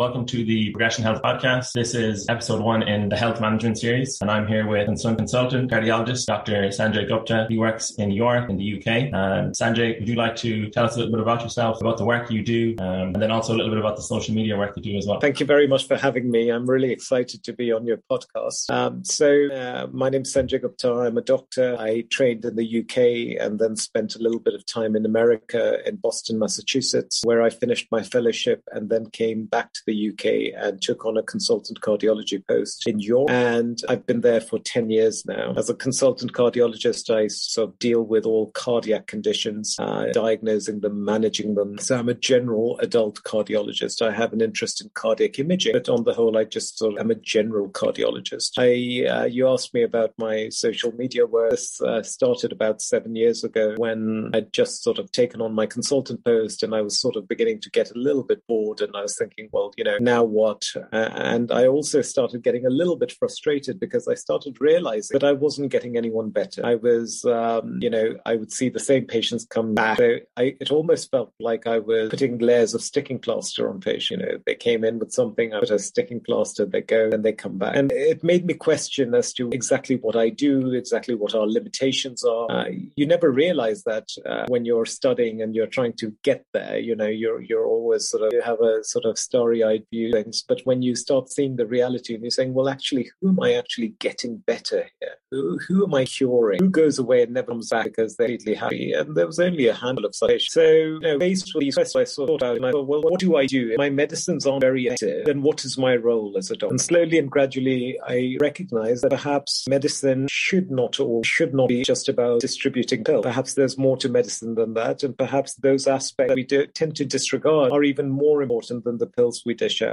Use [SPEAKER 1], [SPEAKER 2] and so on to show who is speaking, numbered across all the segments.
[SPEAKER 1] Welcome to the Progression Health Podcast. This is episode one in the health management series, and I'm here with consultant cardiologist Dr. Sanjay Gupta. He works in York, in the UK. And Sanjay, would you like to tell us a little bit about yourself, about the work you do, um, and then also a little bit about the social media work you do as well?
[SPEAKER 2] Thank you very much for having me. I'm really excited to be on your podcast. Um, so, uh, my name is Sanjay Gupta. I'm a doctor. I trained in the UK and then spent a little bit of time in America, in Boston, Massachusetts, where I finished my fellowship and then came back to the the UK and took on a consultant cardiology post in York. And I've been there for 10 years now. As a consultant cardiologist, I sort of deal with all cardiac conditions, uh, diagnosing them, managing them. So I'm a general adult cardiologist. I have an interest in cardiac imaging, but on the whole, I just sort of am a general cardiologist. I, uh, you asked me about my social media work. This uh, started about seven years ago when I'd just sort of taken on my consultant post and I was sort of beginning to get a little bit bored and I was thinking, well, you know, now what? and I also started getting a little bit frustrated because I started realizing that I wasn't getting anyone better. I was, um, you know, I would see the same patients come back. So I, it almost felt like I was putting layers of sticking plaster on patients. You know, they came in with something, I put a sticking plaster, they go and they come back. And it made me question as to exactly what I do, exactly what our limitations are. Uh, you never realize that uh, when you're studying and you're trying to get there. You know, you're you're always sort of you have a sort of story side view things. But when you start seeing the reality and you're saying, well, actually, who am I actually getting better here? Who, who am I curing? Who goes away and never comes back because they're completely happy? And there was only a handful of such. So, you know, based on these questions, I thought out and I thought, well, what do I do? If my medicines aren't very effective, then what is my role as a doctor? And slowly and gradually, I recognized that perhaps medicine should not or should not be just about distributing pills. Perhaps there's more to medicine than that. And perhaps those aspects that we do, tend to disregard are even more important than the pills we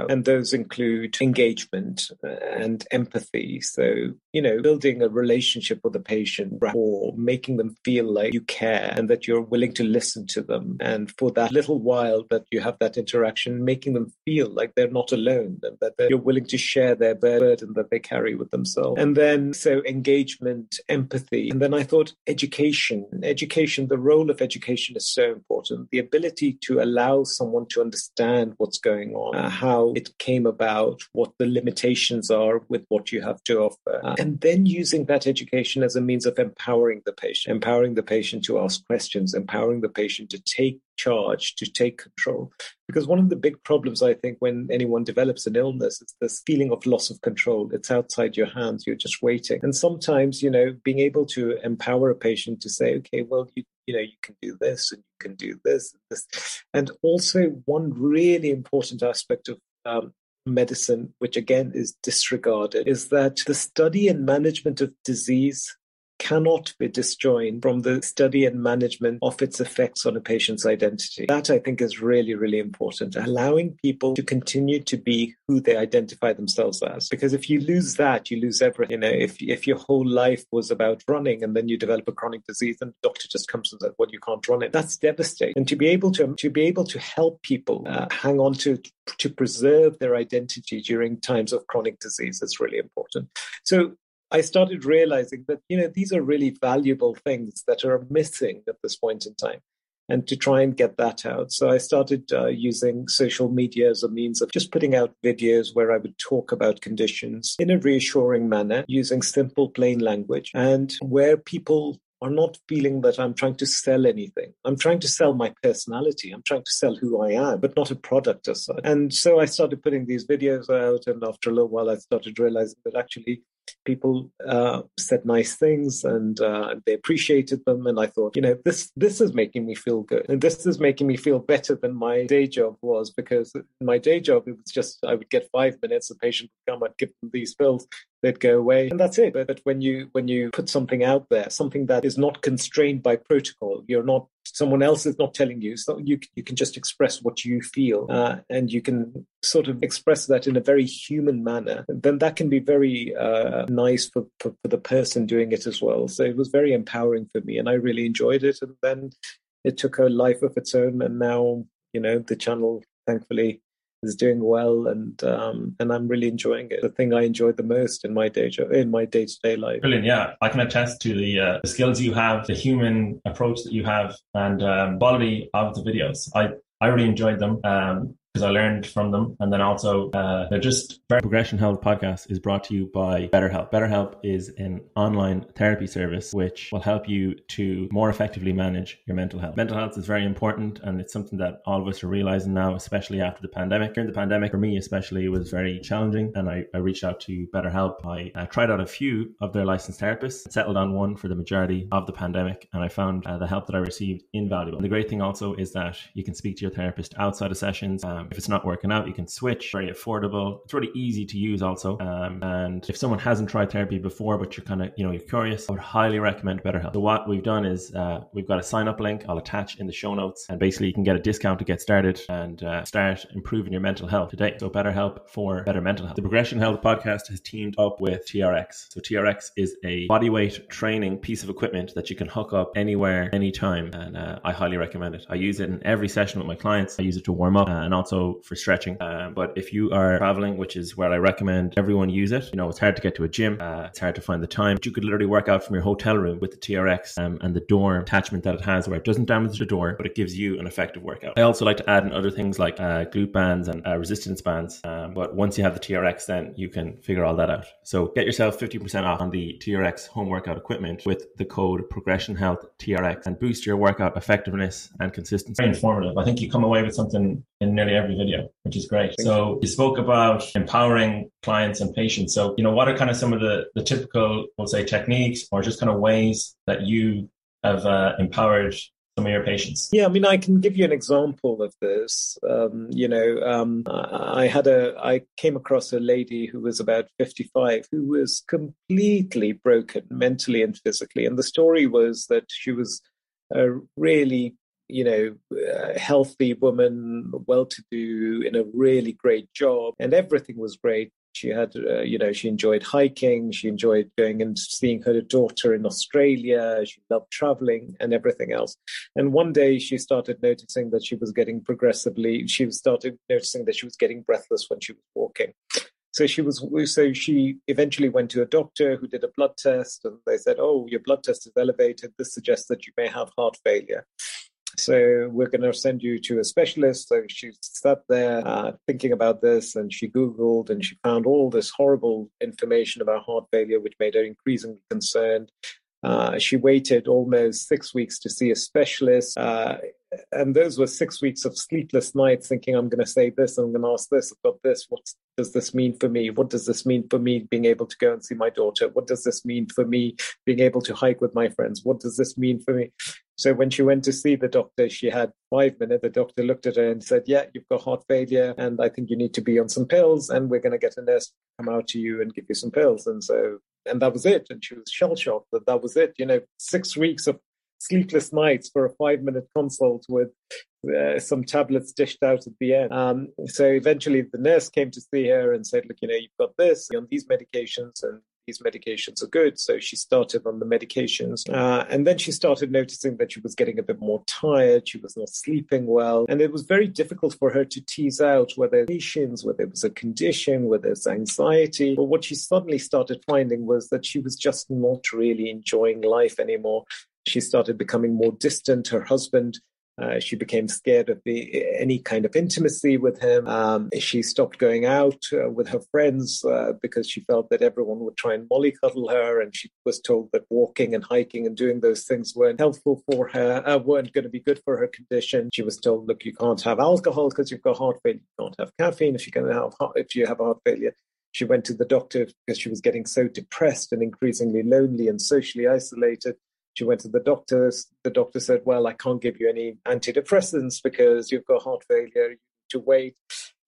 [SPEAKER 2] And those include engagement uh, and empathy. So, you know, building a relationship with the patient or making them feel like you care and that you're willing to listen to them. And for that little while that you have that interaction, making them feel like they're not alone and that you're willing to share their burden that they carry with themselves. And then, so engagement, empathy. And then I thought education, education, the role of education is so important. The ability to allow someone to understand what's going on, uh, how it came about, what the limitations are with what you have to offer, and then using that education as a means of empowering the patient, empowering the patient to ask questions, empowering the patient to take charge, to take control. Because one of the big problems, I think, when anyone develops an illness, is this feeling of loss of control. It's outside your hands. You're just waiting. And sometimes, you know, being able to empower a patient to say, okay, well, you, you know, you can do this and you can do this and this. And also, one really important aspect of um, medicine, which again is disregarded, is that the study and management of disease cannot be disjoined from the study and management of its effects on a patient's identity. That I think is really, really important. Allowing people to continue to be who they identify themselves as. Because if you lose that, you lose everything. You know, if if your whole life was about running and then you develop a chronic disease and the doctor just comes and says, Well, you can't run it, that's devastating. And to be able to to be able to help people uh, hang on to to preserve their identity during times of chronic disease is really important. So I started realizing that, you know, these are really valuable things that are missing at this point in time and to try and get that out. So I started uh, using social media as a means of just putting out videos where I would talk about conditions in a reassuring manner using simple, plain language and where people are not feeling that I'm trying to sell anything. I'm trying to sell my personality. I'm trying to sell who I am, but not a product as such. And so I started putting these videos out. And after a little while, I started realizing that actually people uh, said nice things and uh, they appreciated them. And i thought you know this this is making me feel good. And this is making me feel better than my day job was because my day job it was just i would get five minutes a patient would come i'd give them these pills they'd go away and that's it. But, but when you when you put something out there something that is not constrained by protocol you're not someone else is not telling you so you you can just express what you feel uh, and you can sort of express that in a very human manner then that can be very uh, nice for, for, for the person doing it as well. So it was very empowering for me and i really enjoyed it and then it took a life of its own and now you know the channel thankfully is doing well and um, and I'm really enjoying it. The thing I enjoy the most in my day job, in my day to day life.
[SPEAKER 1] Brilliant, yeah. I can attest to the, uh, the skills you have, the human approach that you have, and um, quality of the videos. I I really enjoyed them. Um, because I learned from them. And then also, uh, they're just Progression Health podcast is brought to you by BetterHelp. BetterHelp is an online therapy service which will help you to more effectively manage your mental health. Mental health is very important, and it's something that all of us are realizing now, especially after the pandemic. During the pandemic, for me especially, it was very challenging, and I, I reached out to BetterHelp. I uh, tried out a few of their licensed therapists, settled on one for the majority of the pandemic, and I found uh, the help that I received invaluable. And the great thing also is that you can speak to your therapist outside of sessions. Um, if it's not working out, you can switch. Very affordable. It's really easy to use also. Um, and if someone hasn't tried therapy before, but you're kind of you know you're curious, I would highly recommend BetterHelp. So what we've done is uh, we've got a sign up link. I'll attach in the show notes, and basically you can get a discount to get started and uh, start improving your mental health today. So BetterHelp for better mental health. The Progression Health podcast has teamed up with TRX. So TRX is a bodyweight training piece of equipment that you can hook up anywhere, anytime, and uh, I highly recommend it. I use it in every session with my clients. I use it to warm up uh, and also for stretching. Uh, but if you are traveling, which is where I recommend everyone use it, you know, it's hard to get to a gym, uh, it's hard to find the time. But you could literally work out from your hotel room with the TRX um, and the door attachment that it has, where it doesn't damage the door, but it gives you an effective workout. I also like to add in other things like uh, glute bands and uh, resistance bands. Um, but once you have the TRX, then you can figure all that out. So get yourself 50% off on the TRX home workout equipment with the code Progression Health TRX and boost your workout effectiveness and consistency. Very informative. I think you come away with something in nearly every video, which is great. So you spoke about empowering clients and patients. So, you know, what are kind of some of the, the typical, we'll say, techniques or just kind of ways that you have uh, empowered some of your patients?
[SPEAKER 2] Yeah, I mean, I can give you an example of this. Um, you know, um, I had a, I came across a lady who was about 55 who was completely broken mentally and physically. And the story was that she was a really you know, a healthy woman, well to do, in a really great job, and everything was great. She had, uh, you know, she enjoyed hiking. She enjoyed going and seeing her daughter in Australia. She loved traveling and everything else. And one day she started noticing that she was getting progressively, she started noticing that she was getting breathless when she was walking. So she was, so she eventually went to a doctor who did a blood test and they said, oh, your blood test is elevated. This suggests that you may have heart failure. So we're going to send you to a specialist. So she sat there uh, thinking about this and she Googled and she found all this horrible information about heart failure, which made her increasingly concerned. Uh, she waited almost six weeks to see a specialist. Uh, and those were six weeks of sleepless nights thinking, I'm going to say this, I'm going to ask this, I've got this. What does this mean for me? What does this mean for me being able to go and see my daughter? What does this mean for me being able to hike with my friends? What does this mean for me? So when she went to see the doctor, she had five minutes. The doctor looked at her and said, Yeah, you've got heart failure, and I think you need to be on some pills, and we're going to get a nurse come out to you and give you some pills. And so, and that was it. And she was shell shocked that that was it. You know, six weeks of sleepless nights for a five minute consult with uh, some tablets dished out at the end. Um, so eventually the nurse came to see her and said, Look, you know, you've got this, on these medications, and these medications are good. So she started on the medications. Uh, and then she started noticing that she was getting a bit more tired. She was not sleeping well. And it was very difficult for her to tease out whether patients, whether it was a condition, whether it's anxiety. But what she suddenly started finding was that she was just not really enjoying life anymore. She started becoming more distant. Her husband uh, she became scared of the, any kind of intimacy with him. Um, she stopped going out uh, with her friends uh, because she felt that everyone would try and mollycoddle her, and she was told that walking and hiking and doing those things weren't helpful for her, uh, weren't going to be good for her condition. She was told, "Look, you can't have alcohol because you've got heart failure. You can't have caffeine if going to have heart, if you have heart failure." She went to the doctor because she was getting so depressed and increasingly lonely and socially isolated. She went to the doctors. The doctor said, Well, I can't give you any antidepressants because you've got heart failure. You need to wait.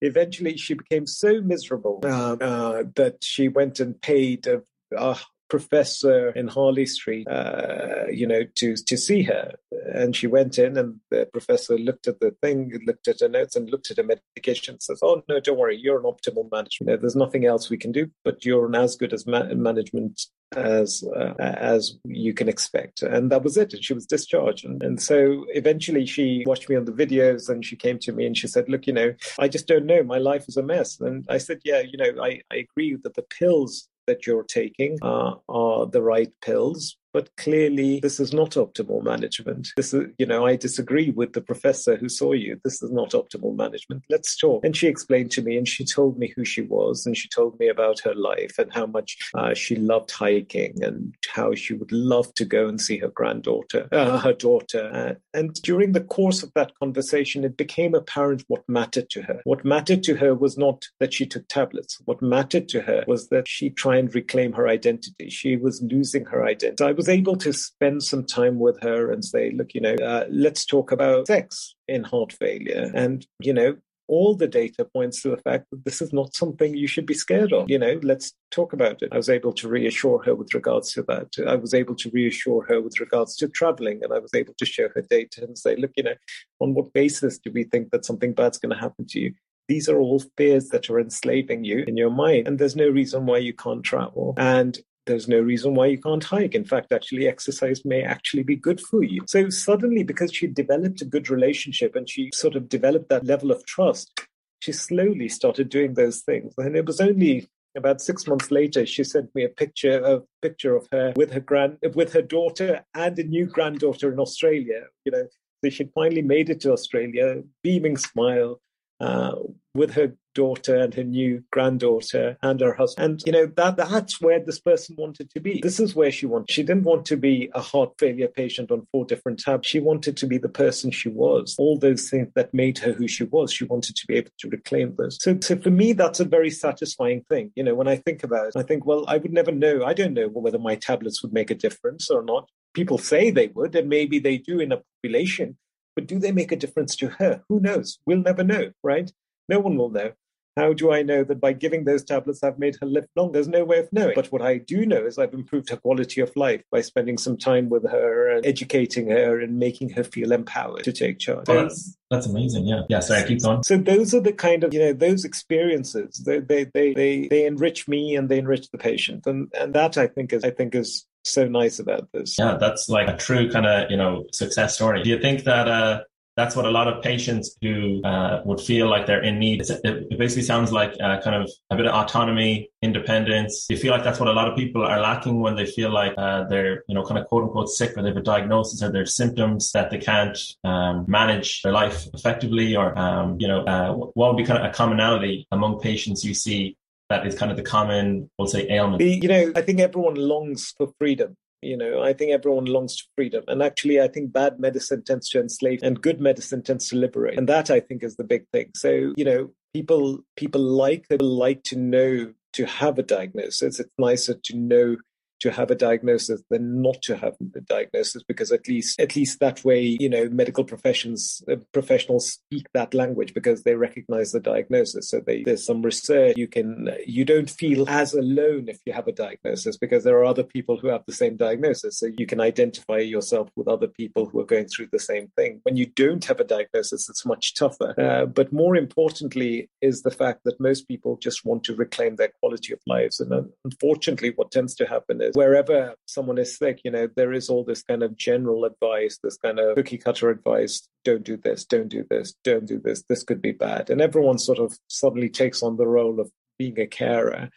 [SPEAKER 2] Eventually, she became so miserable uh, uh, that she went and paid a, a professor in Harley Street, uh, you know, to to see her. And she went in, and the professor looked at the thing, looked at her notes, and looked at her medication. And says, "Oh no, don't worry, you're an optimal management. There's nothing else we can do, but you're an as good as ma- management as uh, as you can expect." And that was it. And she was discharged. And, and so eventually, she watched me on the videos, and she came to me and she said, "Look, you know, I just don't know. My life is a mess." And I said, "Yeah, you know, I I agree that the pills that you're taking uh, are the right pills, but clearly this is not optimal management. This is, you know, I disagree with the professor who saw you. This is not optimal management. Let's talk. And she explained to me and she told me who she was and she told me about her life and how much uh, she loved hiking and how she would love to go and see her granddaughter, uh, her daughter. Uh, and during the course of that conversation, it became apparent what mattered to her. What mattered to her was not that she took tablets. What mattered to her was that she try and reclaim her identity. She was losing her identity. I was able to spend some time with her and say, look, you know, uh, let's talk about sex in heart failure. And, you know, all the data points to the fact that this is not something you should be scared of. You know, let's talk about it. I was able to reassure her with regards to that. I was able to reassure her with regards to traveling, and I was able to show her data and say, look, you know, on what basis do we think that something bad's going to happen to you? These are all fears that are enslaving you in your mind, and there's no reason why you can't travel. And there's no reason why you can't hike. In fact, actually, exercise may actually be good for you. So suddenly, because she developed a good relationship and she sort of developed that level of trust, she slowly started doing those things. And it was only about six months later, she sent me a picture a picture of her with her grand with her daughter and a new granddaughter in Australia. You know, so she'd finally made it to Australia, beaming smile, uh, with her daughter and her new granddaughter and her husband. And you know that that's where this person wanted to be. This is where she wanted. She didn't want to be a heart failure patient on four different tabs. She wanted to be the person she was. All those things that made her who she was. She wanted to be able to reclaim those. So, so for me, that's a very satisfying thing. You know, when I think about it, I think, well, I would never know. I don't know whether my tablets would make a difference or not. People say they would, and maybe they do in a population. But do they make a difference to her? Who knows? We'll never know, right? No one will know. How do I know that by giving those tablets I've made her live long? There's no way of knowing. But what I do know is I've improved her quality of life by spending some time with her and educating her and making her feel empowered to take charge.
[SPEAKER 1] Oh, that's, that's amazing. Yeah. Yeah. Sorry, keep going.
[SPEAKER 2] So those are the kind of, you know, those experiences, they, they, they, they, they enrich me and they enrich the patient. And, and that I think is, I think is so nice about this.
[SPEAKER 1] Yeah. That's like a true kind of, you know, success story. Do you think that, uh, that's what a lot of patients who uh, would feel like they're in need. It's, it basically sounds like uh, kind of a bit of autonomy, independence. You feel like that's what a lot of people are lacking when they feel like uh, they're, you know, kind of quote unquote sick or they have a diagnosis or there's symptoms that they can't um, manage their life effectively or, um, you know, uh, what would be kind of a commonality among patients you see that is kind of the common, we'll say, ailment?
[SPEAKER 2] You know, I think everyone longs for freedom. You know, I think everyone longs to freedom. And actually, I think bad medicine tends to enslave and good medicine tends to liberate. And that I think is the big thing. So, you know, people people like they like to know to have a diagnosis. It's nicer to know to have a diagnosis than not to have the diagnosis because at least at least that way you know medical professions uh, professionals speak that language because they recognize the diagnosis. So they, there's some research you can you don't feel as alone if you have a diagnosis because there are other people who have the same diagnosis. So you can identify yourself with other people who are going through the same thing. When you don't have a diagnosis it's much tougher. Uh, but more importantly is the fact that most people just want to reclaim their quality of lives. And uh, unfortunately what tends to happen is wherever someone is sick, you know, there is all this kind of general advice, this kind of cookie cutter advice don't do this, don't do this, don't do this, this could be bad. And everyone sort of suddenly takes on the role of being a carer.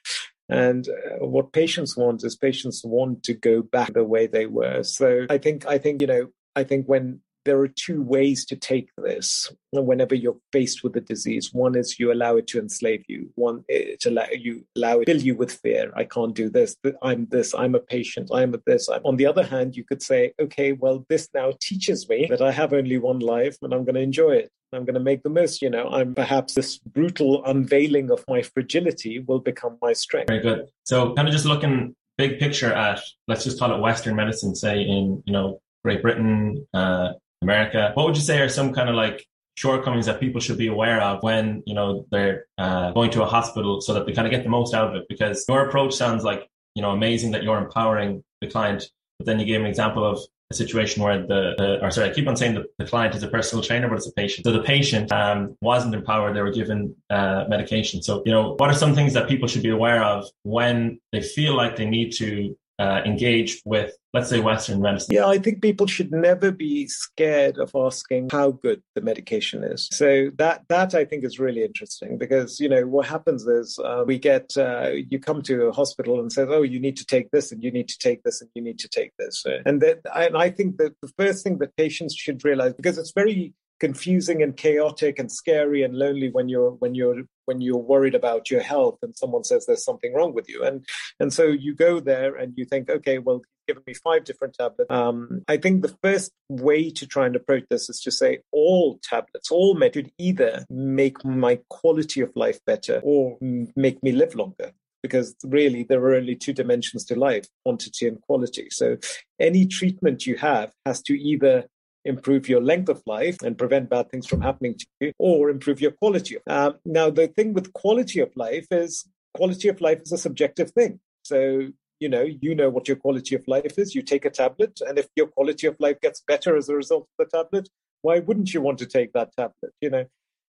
[SPEAKER 2] And uh, what patients want is patients want to go back the way they were. So I think, I think, you know, I think when there are two ways to take this whenever you're faced with a disease. One is you allow it to enslave you. One it allow you allow it fill you with fear. I can't do this. I'm this. I'm a patient. I'm a this. I'm. On the other hand, you could say, okay, well, this now teaches me that I have only one life and I'm going to enjoy it. I'm going to make the most. You know, I'm perhaps this brutal unveiling of my fragility will become my strength.
[SPEAKER 1] Very good. So, kind of just looking big picture at let's just call it Western medicine, say in you know Great Britain, uh, America. What would you say are some kind of like shortcomings that people should be aware of when you know they're uh, going to a hospital so that they kind of get the most out of it? Because your approach sounds like you know amazing that you're empowering the client, but then you gave an example of a situation where the, the or sorry, I keep on saying that the client is a personal trainer, but it's a patient. So the patient um, wasn't empowered; they were given uh, medication. So you know, what are some things that people should be aware of when they feel like they need to uh, engage with, let's say, Western medicine?
[SPEAKER 2] Yeah, I think people should never be scared of asking how good the medication is. So that that I think is really interesting because you know what happens is uh, we get uh, you come to a hospital and says, oh, you need to take this and you need to take this and you need to take this, and that and I think that the first thing that patients should realize because it's very confusing and chaotic and scary and lonely when you're when you're when you're worried about your health and someone says there's something wrong with you. And and so you go there and you think okay well given me five different tablets. Um, i think the first way to try and approach this is to say all tablets all med should either make my quality of life better or make me live longer because really there are only two dimensions to life quantity and quality. So any treatment you have has to either improve your length of life and prevent bad things from happening to you, or improve your quality um, now, the thing with quality of life is quality of life is a subjective thing. So, you know, you know what your quality of life is. You take a tablet, and if your quality of life gets better as a result of the tablet, why wouldn't you want to take that tablet? You know,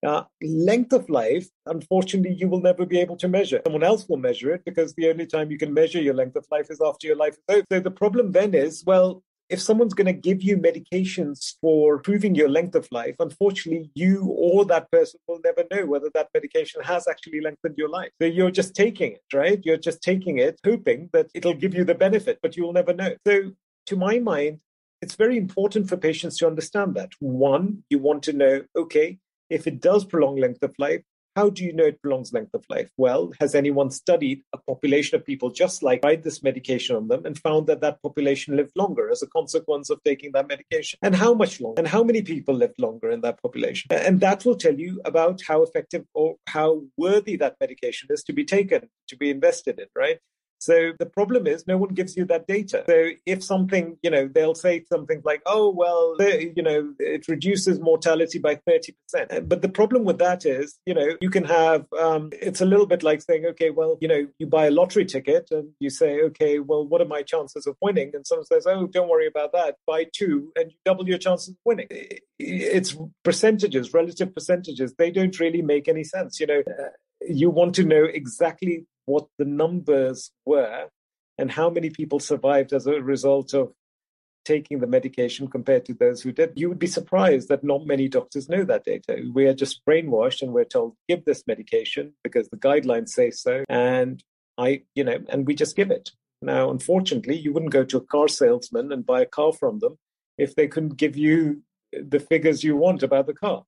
[SPEAKER 2] uh, length of life, unfortunately, you will never be able to measure. Someone else will measure it because the only time you can measure your length of life is after your life is over. So the problem then is, well, if someone's going to give you medications for improving your length of life, unfortunately, you or that person will never know whether that medication has actually lengthened your life. So you're just taking it, right? You're just taking it, hoping that it'll give you the benefit, but you'll never know. So, to my mind, it's very important for patients to understand that. One, you want to know, okay, if it does prolong length of life, how do you know it prolongs length of life? Well, has anyone studied a population of people just like tried this medication on them and found that that population lived longer as a consequence of taking that medication? And how much longer? And how many people lived longer in that population? And that will tell you about how effective or how worthy that medication is to be taken, to be invested in, right? So the problem is no one gives you that data. So if something, you know, they'll say something like, oh, well, you know, it reduces mortality by 30%. But the problem with that is, you know, you can have, um, it's a little bit like saying, okay, well, you know, you buy a lottery ticket and you say, okay, well, what are my chances of winning? And someone says, oh, don't worry about that. Buy two and you double your chances of winning. It's percentages, relative percentages. They don't really make any sense. You know, you want to know exactly what the numbers were and how many people survived as a result of taking the medication compared to those who did. You would be surprised that not many doctors know that data. We are just brainwashed and we're told, give this medication because the guidelines say so. And I, you know, and we just give it. Now, unfortunately, you wouldn't go to a car salesman and buy a car from them if they couldn't give you the figures you want about the car.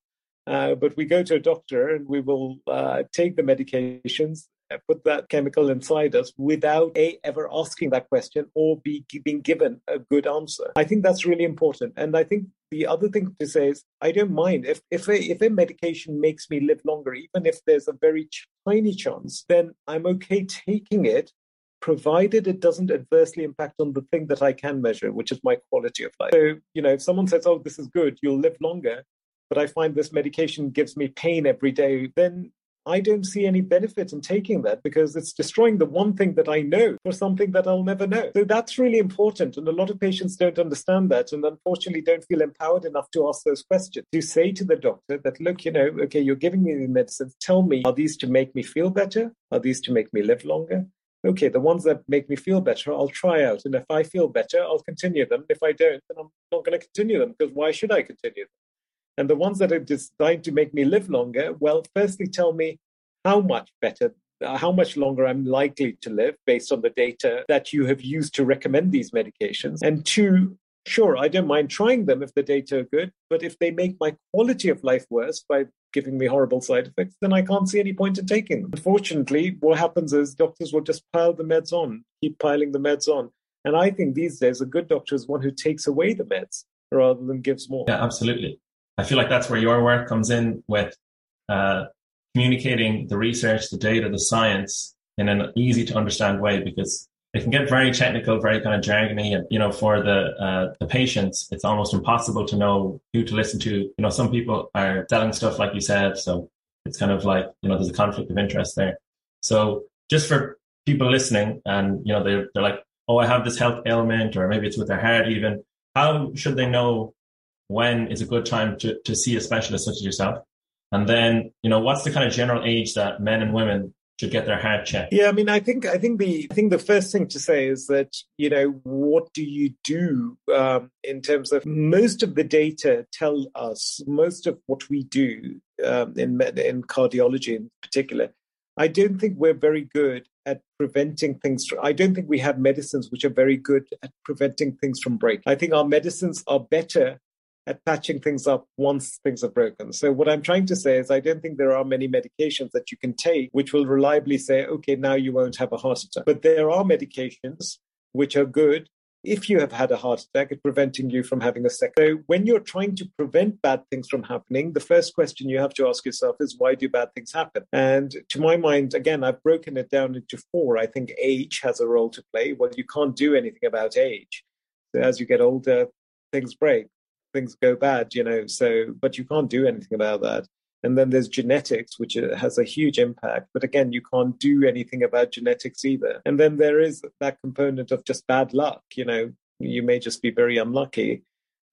[SPEAKER 2] Uh, but we go to a doctor and we will uh, take the medications Uh, put that chemical inside us without a ever asking that question or be being given a good answer. I think that's really important. And I think the other thing to say is I don't mind if if a, if a medication makes me live longer, even if there's a very tiny chance, then I'm okay taking it provided it doesn't adversely impact on the thing that I can measure, which is my quality of life. So, you know, if someone says, oh, this is good, you'll live longer, but I find this medication gives me pain every day, then I don't see any benefit in taking that because it's destroying the one thing that I know for something that I'll never know. So that's really important. And a lot of patients don't understand that and unfortunately don't feel empowered enough to ask those questions. To say to the doctor that, look, you know, okay, you're giving me the medicines. Tell me, are these to make me feel better? Are these to make me live longer? Okay, the ones that make me feel better, I'll try out. And if I feel better, I'll continue them. If I don't, then I'm not going to continue them because why should I continue them? And the ones that are designed to make me live longer, well, firstly, tell me how much better, uh, how much longer I'm likely to live based on the data that you have used to recommend these medications. And two, sure, I don't mind trying them if the data are good, but if they make my quality of life worse by giving me horrible side effects, then I can't see any point in taking them. Unfortunately, what happens is doctors will just pile the meds on, keep piling the meds on. And I think these days a good doctor is one who takes away the meds rather than gives more.
[SPEAKER 1] Yeah, absolutely. I feel like that's where your work comes in with uh, communicating the research, the data, the science in an easy to understand way because it can get very technical, very kind of jargony, and you know, for the uh, the patients, it's almost impossible to know who to listen to. You know, some people are selling stuff, like you said, so it's kind of like you know, there's a conflict of interest there. So just for people listening, and you know, they're they're like, oh, I have this health ailment, or maybe it's with their heart, even. How should they know when is a good time to, to see a specialist such as yourself? And then, you know, what's the kind of general age that men and women should get their heart checked?
[SPEAKER 2] Yeah, I mean, I think I think the I think the first thing to say is that you know what do you do um, in terms of most of the data tell us most of what we do um, in in cardiology in particular. I don't think we're very good at preventing things. I don't think we have medicines which are very good at preventing things from breaking. I think our medicines are better at patching things up once things are broken. So what I'm trying to say is I don't think there are many medications that you can take which will reliably say, okay, now you won't have a heart attack. But there are medications which are good if you have had a heart attack at preventing you from having a second. So when you're trying to prevent bad things from happening, the first question you have to ask yourself is why do bad things happen? And to my mind, again, I've broken it down into four. I think age has a role to play. Well, you can't do anything about age. So as you get older, things break things go bad, you know. So, but you can't do anything about that. And then there's genetics, which uh, has a huge impact. But again, you can't do anything about genetics either. And then there is that component of just bad luck. You know, you may just be very unlucky.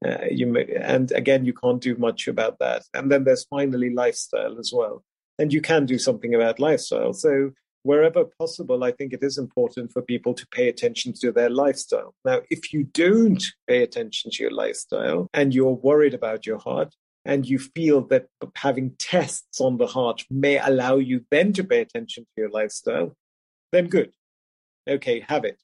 [SPEAKER 2] Uh, you may, and again, you can't do much about that. And then there's finally lifestyle as well. And you can do something about lifestyle. So wherever possible, I think it is important for people to pay attention to their lifestyle. Now, if you don't pay attention to your lifestyle and you're worried about your heart, and you feel that having tests on the heart may allow you then to pay attention to your lifestyle, then good. Okay, have it.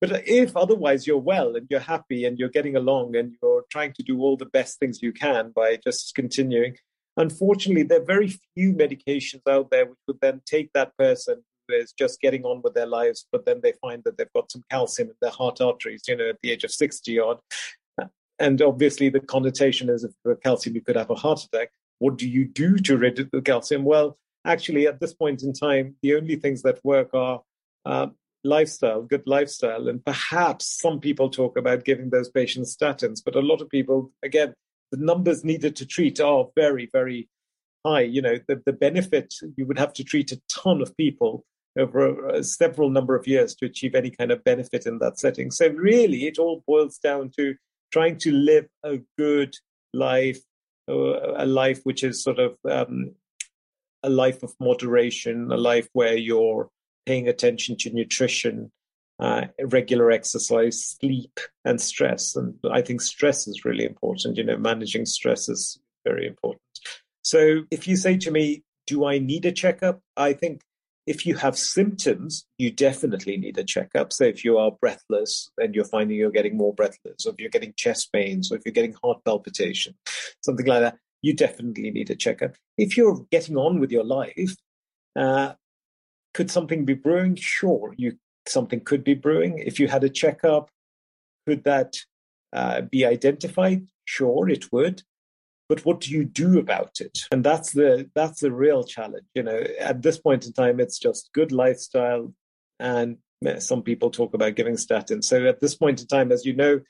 [SPEAKER 2] But if otherwise you're well and you're happy and you're getting along and you're trying to do all the best things you can by just continuing, unfortunately, there are very few medications out there which would then take that person is just getting on with their lives, but then they find that they've got some calcium in their heart arteries, you know, at the age of 60 odd, and obviously, the connotation is if the calcium, you could have a heart attack. What do you do to reduce the calcium? Well, actually, at this point in time, the only things that work are uh, lifestyle, good lifestyle. And perhaps some people talk about giving those patients statins, but a lot of people, again, the numbers needed to treat are very, very high. You know, the, the benefit, you would have to treat a ton of people a several number of years to achieve any kind of benefit in that setting. So really, it all boils down to trying to live a good life, uh, a life which is sort of um, a life of moderation, a life where you're paying attention to nutrition, uh, regular exercise, sleep, and stress. And I think stress is really important. You know, managing stress is very important. So if you say to me, do I need a checkup? I think if you have symptoms, you definitely need a checkup. So if you are breathless and you're finding you're getting more breathless, or if you're getting chest pains, or if you're getting heart palpitation, something like that, you definitely need a checkup. If you're getting on with your life, uh, could something be brewing? Sure, you something could be brewing. If you had a checkup, could that uh, be identified? Sure, it would but what do you do about it? And that's the that's the real challenge you know. At this point in time it's just good lifestyle and some people talk about giving statins. So at this point in time as you know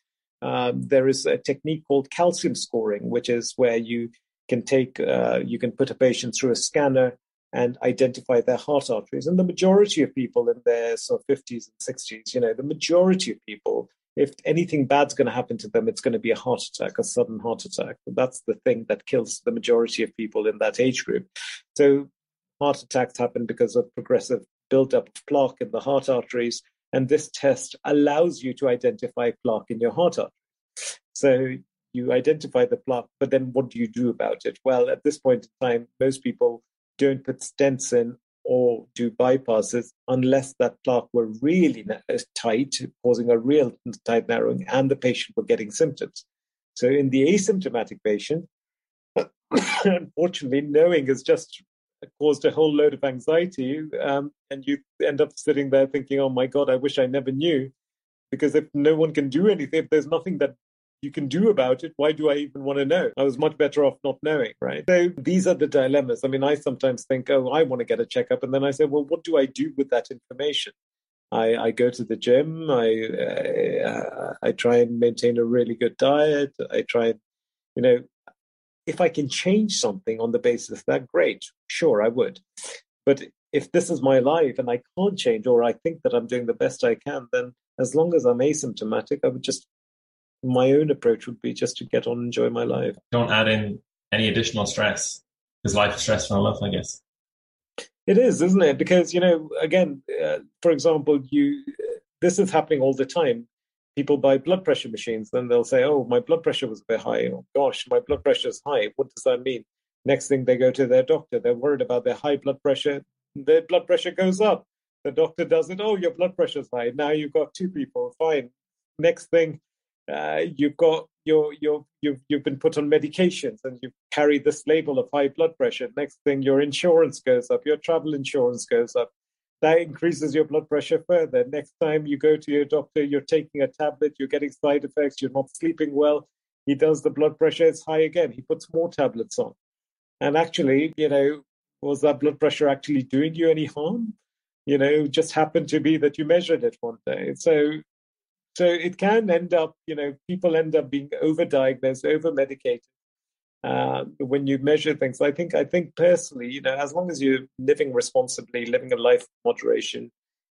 [SPEAKER 2] um, there is a technique called calcium scoring which is where you can take uh, you can put a patient through a scanner and identify their heart arteries. And the majority of people in their sort of 50s and 60s you know the majority of people if anything bad's going to happen to them, it's going to be a heart attack, a sudden heart attack. That's the thing that kills the majority of people in that age group. So heart attacks happen because of progressive buildup of plaque in the heart arteries. And this test allows you to identify plaque in your heart artery. So you identify the plaque, but then what do you do about it? Well, at this point in time, most people don't put stents in or do bypasses unless that plaque were really tight, causing a real tight narrowing, and the patient were getting symptoms. So in the asymptomatic patient, unfortunately, knowing has just caused a whole load of anxiety, um, and you end up sitting there thinking, "Oh my God, I wish I never knew." Because if no one can do anything, if there's nothing that you can do about it, why do I even want to know? I was much better off not knowing, right? So these are the dilemmas. I mean, I sometimes think, oh, I want to get a checkup. And then I say, well, what do I do with that information? I, I go to the gym. I, uh, I try and maintain a really good diet. I try you know, if I can change something on the basis of that, great. Sure, I would. But if this is my life and I can't change, or I think that I'm doing the best I can, then as long as I'm asymptomatic, I would just my own approach would be just to get on and enjoy my life.
[SPEAKER 1] Don't add in any additional stress because life is stressful enough, I guess.
[SPEAKER 2] It is, isn't it? Because you know, again, uh, for example, you this is happening all the time. People buy blood pressure machines, then they'll say, "Oh, my blood pressure was a bit high. Oh gosh, my blood pressure is high. What does that mean?" Next thing they go to their doctor. They're worried about their high blood pressure. Their blood pressure goes up. The doctor does it. Oh, your blood pressure's high. Now you've got two people. Fine. Next thing, uh, you've got your your you've you've been put on medications and you carry this label of high blood pressure. Next thing, your insurance goes up. Your travel insurance goes up. That increases your blood pressure further. Next time you go to your doctor, you're taking a tablet. You're getting side effects. You're not sleeping well. He does the blood pressure. It's high again. He puts more tablets on. And actually, you know, was that blood pressure actually doing you any harm? You know, just happened to be that you measured it one day. So, so it can end up, you know, people end up being overdiagnosed, over medicated uh, when you measure things. I think, I think personally, you know, as long as you're living responsibly, living a life of moderation,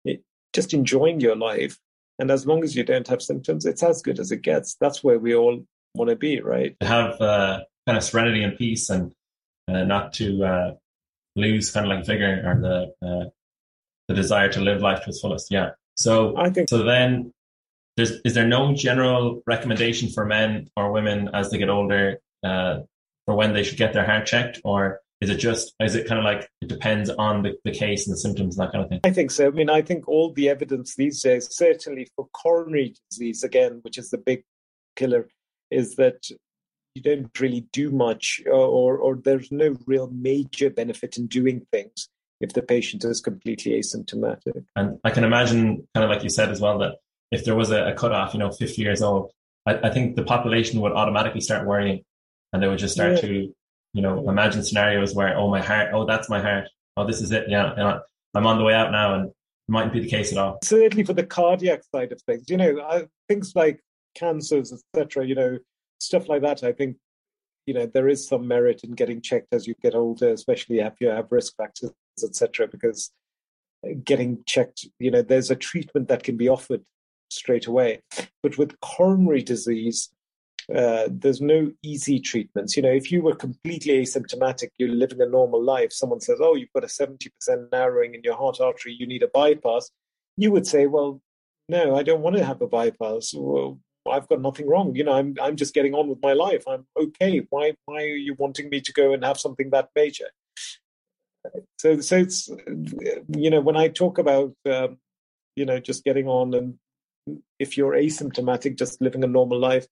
[SPEAKER 2] it, just enjoying your life, and as long as you don't have symptoms, it's as good as it gets. That's where we all want to be, right?
[SPEAKER 1] To have uh, kind of serenity and peace and uh, not to uh, lose kind of like vigor or the uh, the desire to live life to its fullest. Yeah. So
[SPEAKER 2] I think
[SPEAKER 1] so. Then, there's is there no general recommendation for men or women as they get older uh, for when they should get their heart checked, or is it just is it kind of like it depends on the, the case and the symptoms and that kind of thing?
[SPEAKER 2] I think so. I mean, I think all the evidence these days, certainly for coronary disease, again, which is the big killer, is that you don't really do much or, or, or there's no real major benefit in doing things if the patient is completely asymptomatic.
[SPEAKER 1] And I can imagine, kind of like you said as well, that if there was a, a cutoff, you know, 50 years old, I, I, think the population would automatically start worrying and they would just start yeah. to, you know, imagine scenarios where, oh, my heart, oh, that's my heart. Oh, this is it. Yeah. You know, I'm on the way out now and it mightn't be the case at all.
[SPEAKER 2] Certainly for the cardiac side of things, you know, I, things like cancers, etc. You know, stuff like that. I think you know there is some merit in getting checked as you get older, especially if you have risk factors, etc. Because getting checked, you know, there's a treatment that can be offered straight away. But with coronary disease, uh, there's no easy treatments. You know, if you were completely asymptomatic, you're living a normal life, someone says, Oh, you've got a 70% narrowing in your heart artery, you need a bypass. You would say, Well, no, I don't want to have a bypass. Well, I've got nothing wrong. You know, I'm I'm just getting on with my life. I'm okay. Why why are you wanting me to go and have something that major? So so it's you know when I talk about um, you know just getting on and if you're asymptomatic, just living a normal life,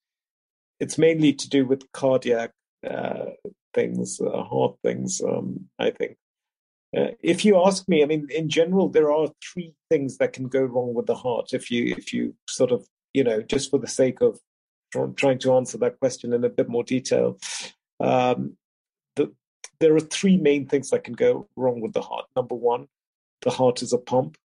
[SPEAKER 2] it's mainly to do with cardiac uh, things, uh, heart things. Um, I think. Uh, if you ask me, I mean, in general, there are three things that can go wrong with the heart if you if you sort of you know, just for the sake of trying to answer that question in a bit more detail, um, the, there are three main things that can go wrong with the heart. Number one, the heart is a pump,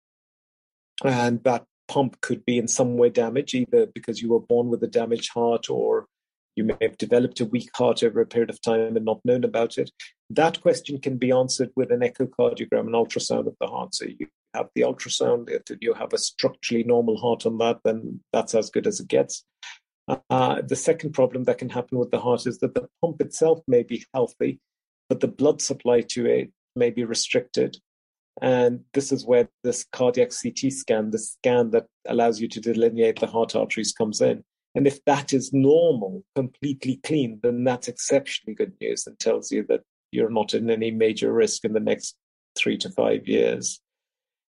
[SPEAKER 2] and that pump could be in some way damaged, either because you were born with a damaged heart or you may have developed a weak heart over a period of time and not known about it. That question can be answered with an echocardiogram, an ultrasound of the heart. So you have the ultrasound, if you have a structurally normal heart on that, then that's as good as it gets. Uh, the second problem that can happen with the heart is that the pump itself may be healthy, but the blood supply to it may be restricted. And this is where this cardiac CT scan, the scan that allows you to delineate the heart arteries, comes in. And if that is normal, completely clean, then that's exceptionally good news and tells you that you're not in any major risk in the next three to five years.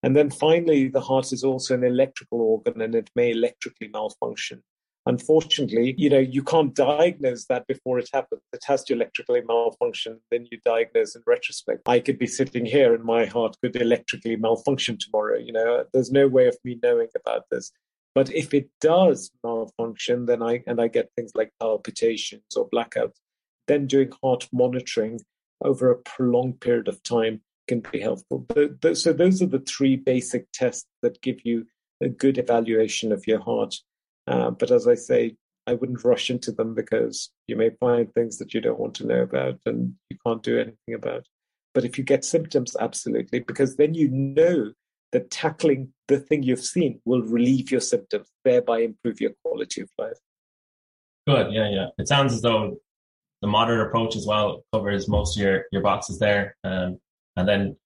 [SPEAKER 2] And then finally, the heart is also an electrical organ and it may electrically malfunction. Unfortunately, you know, you can't diagnose that before it happens. It has to electrically malfunction, then you diagnose in retrospect. I could be sitting here and my heart could electrically malfunction tomorrow. You know, there's no way of me knowing about this. But if it does malfunction, then I and I get things like palpitations or blackouts, then doing heart monitoring over a prolonged period of time can be helpful. So those are the three basic tests that give you a good evaluation of your heart. Uh, but as I say, I wouldn't rush into them because you may find things that you don't want to know about and you can't do anything about. But if you get symptoms, absolutely, because then you know that tackling the thing you've seen will relieve your symptoms, thereby improve your quality of life.
[SPEAKER 1] Good, yeah, yeah. It sounds as though the modern approach as well covers most of your, your boxes there. Um, and then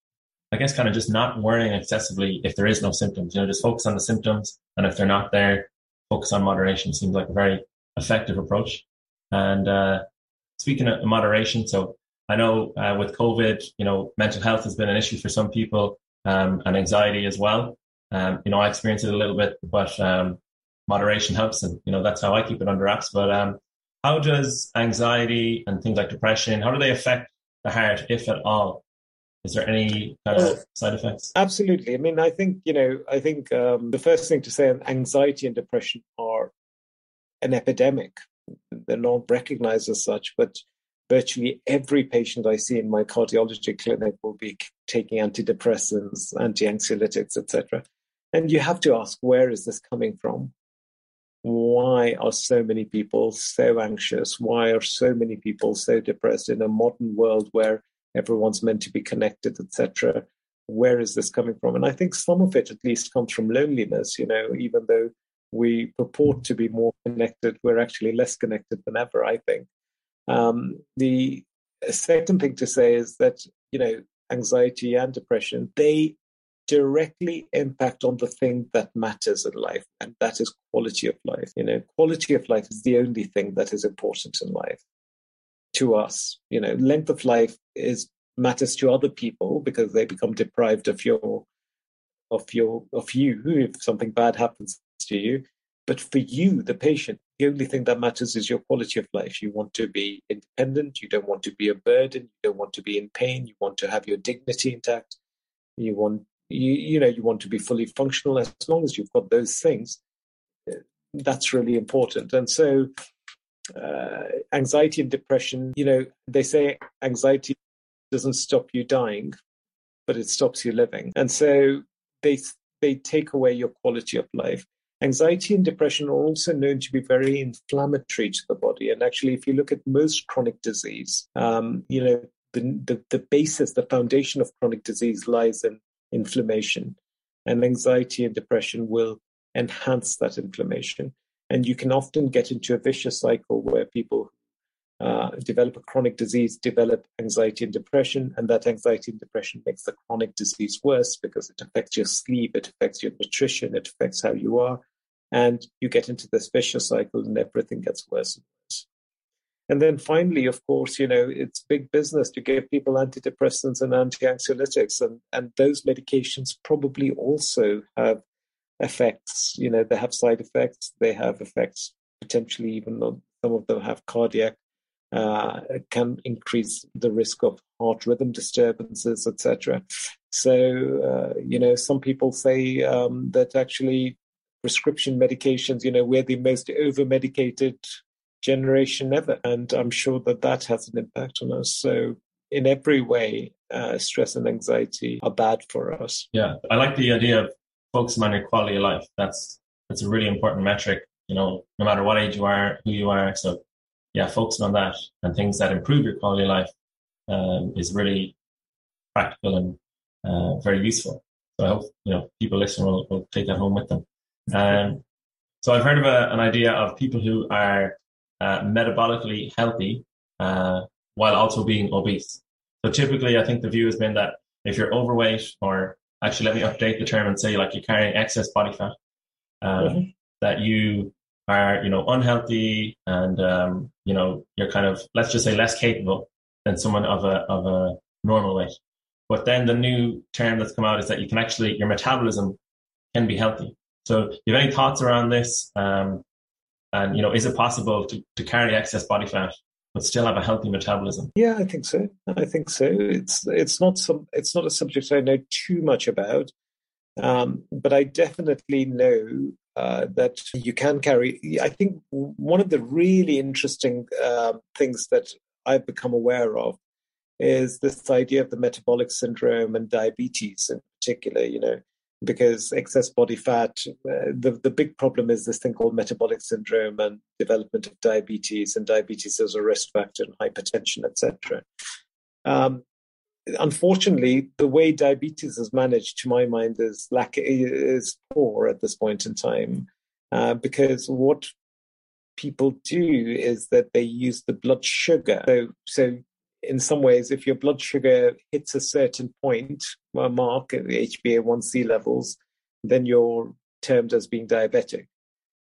[SPEAKER 1] I guess kind of just not worrying excessively if there is no symptoms. You know, just focus on the symptoms, and if they're not there, focus on moderation. Seems like a very effective approach. And uh, speaking of moderation, so I know uh, with COVID, you know, mental health has been an issue for some people, um, and anxiety as well. Um, you know, I experience it a little bit, but um, moderation helps, and you know that's how I keep it under wraps. But um, how does anxiety and things like depression, how do they affect the heart, if at all? Is there any kind of side effects?
[SPEAKER 2] Absolutely. I mean, I think you know, I think um, the first thing to say, anxiety and depression are an epidemic. They're not recognized as such, but virtually every patient I see in my cardiology clinic will be taking antidepressants, anti-anxiolytics, etc. And you have to ask, where is this coming from? Why are so many people so anxious? Why are so many people so depressed in a modern world where everyone's meant to be connected, etc. Where is this coming from? And I think some of it at least comes from loneliness, you know, even though we purport to be more connected, we're actually less connected than ever, I think. Um, the second thing to say is that, you know, anxiety and depression, they directly impact on the thing that matters in life, and that is quality of life. You know, quality of life is the only thing that is important in life to us. You know, length of life is matters to other people because they become deprived of your of your of you if something bad happens to you. But for you, the patient, the only thing that matters is your quality of life. You want to be independent. You don't want to be a burden. You don't want to be in pain. You want to have your dignity intact. You want you you know you want to be fully functional. As long as you've got those things, that's really important. And so uh, anxiety and depression, you know, they say anxiety doesn't stop you dying, but it stops you living. And so they they take away your quality of life. Anxiety and depression are also known to be very inflammatory to the body. And actually, if you look at most chronic disease, um, you know, the, the, the basis, the foundation of chronic disease lies in inflammation. And anxiety and depression will enhance that inflammation. And you can often get into a vicious cycle where people uh, develop a chronic disease, develop anxiety and depression, and that anxiety and depression makes the chronic disease worse because it affects your sleep, it affects your nutrition, it affects how you are, and you get into this vicious cycle, and everything gets worse and worse. And then finally, of course, you know, it's big business to give people antidepressants and anti-anxiolytics, and, and those medications probably also have effects. You know, they have side effects. They have effects potentially, even though some of them have cardiac, uh, can increase the risk of heart rhythm disturbances, etc. So, uh, you know, some people say um, that actually prescription medications, you know, we're the most over medicated generation ever. And I'm sure that that has an impact on us. So, in every way, uh, stress and anxiety are bad for us.
[SPEAKER 1] Yeah, I like the idea of focusing on your quality of life. That's that's a really important metric. You know, no matter what age you are, who you are. So, yeah, focusing on that and things that improve your quality of life um, is really practical and uh, very useful. So I hope you know people listening will, will take that home with them. Um, so I've heard of a, an idea of people who are uh, metabolically healthy uh, while also being obese. So typically, I think the view has been that if you're overweight or actually let me update the term and say like you're carrying excess body fat um, mm-hmm. that you are you know unhealthy and um, you know you're kind of let's just say less capable than someone of a of a normal weight. But then the new term that's come out is that you can actually your metabolism can be healthy. So do you have any thoughts around this? Um, and you know is it possible to, to carry excess body fat but still have a healthy metabolism?
[SPEAKER 2] Yeah, I think so. I think so. It's it's not some it's not a subject I know too much about, um, but I definitely know uh, that you can carry. I think one of the really interesting uh, things that I've become aware of is this idea of the metabolic syndrome and diabetes in particular. You know, because excess body fat, uh, the, the big problem is this thing called metabolic syndrome and development of diabetes, and diabetes as a risk factor and hypertension, etc. Um, unfortunately, the way diabetes is managed, to my mind, is lack is poor at this point in time, uh, because what people do is that they use the blood sugar. So, so in some ways, if your blood sugar hits a certain point, a mark, at the HbA1c levels, then you're termed as being diabetic.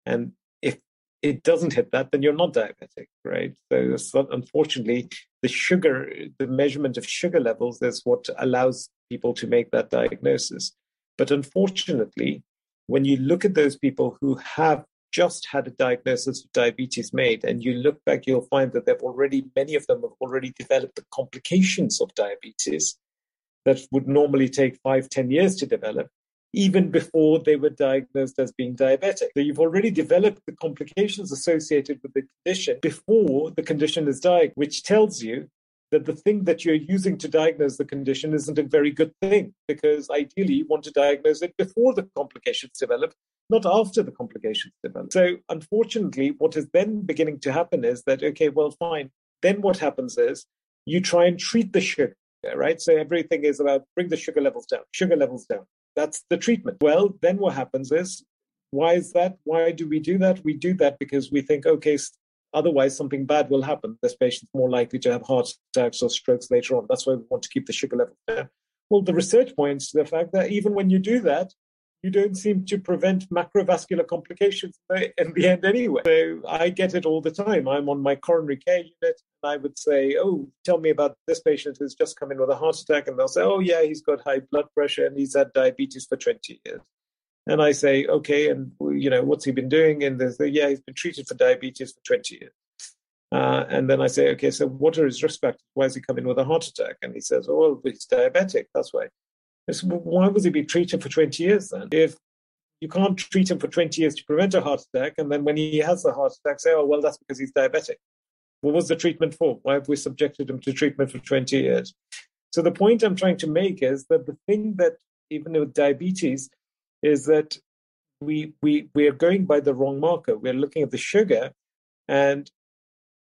[SPEAKER 2] And if it doesn't hit that, then you're not diabetic, right? So unfortunately, the sugar, the measurement of sugar levels is what allows people to make that diagnosis. But unfortunately, when you look at those people who have just had a diagnosis of diabetes made and you look back, you'll find that they've already, many of them have already developed the complications of diabetes that would normally take five, ten years to develop even before they were diagnosed as being diabetic. So you've already developed the complications associated with the condition before the condition is diagnosed, which tells you that the thing that you're using to diagnose the condition isn't a very good thing because ideally you want to diagnose it before the complications develop, not after the complications develop. So unfortunately, what is then beginning to happen is that, okay, well, fine. Then what happens is you try and treat the sugar, right? So everything is about bring the sugar levels down, sugar levels down. That's the treatment. Well, then what happens is, why is that? Why do we do that? We do that because we think, okay, otherwise something bad will happen. This patient's more likely to have heart attacks or strokes later on. That's why we want to keep the sugar level down. Well, the research points to the fact that even when you do that, you don't seem to prevent macrovascular complications in the end anyway. So I get it all the time. I'm on my coronary care unit and I would say, Oh, tell me about this patient who's just come in with a heart attack. And they'll say, Oh, yeah, he's got high blood pressure and he's had diabetes for 20 years. And I say, Okay, and you know, what's he been doing? And they say, Yeah, he's been treated for diabetes for 20 years. Uh, and then I say, okay, so what are his risk factors? Why is he coming in with a heart attack? And he says, oh, well, he's diabetic. That's why. Why was he being treated for 20 years then? If you can't treat him for 20 years to prevent a heart attack, and then when he has a heart attack, say, oh, well, that's because he's diabetic. What was the treatment for? Why have we subjected him to treatment for 20 years? So the point I'm trying to make is that the thing that, even with diabetes, is that we, we, we are going by the wrong marker. We're looking at the sugar, and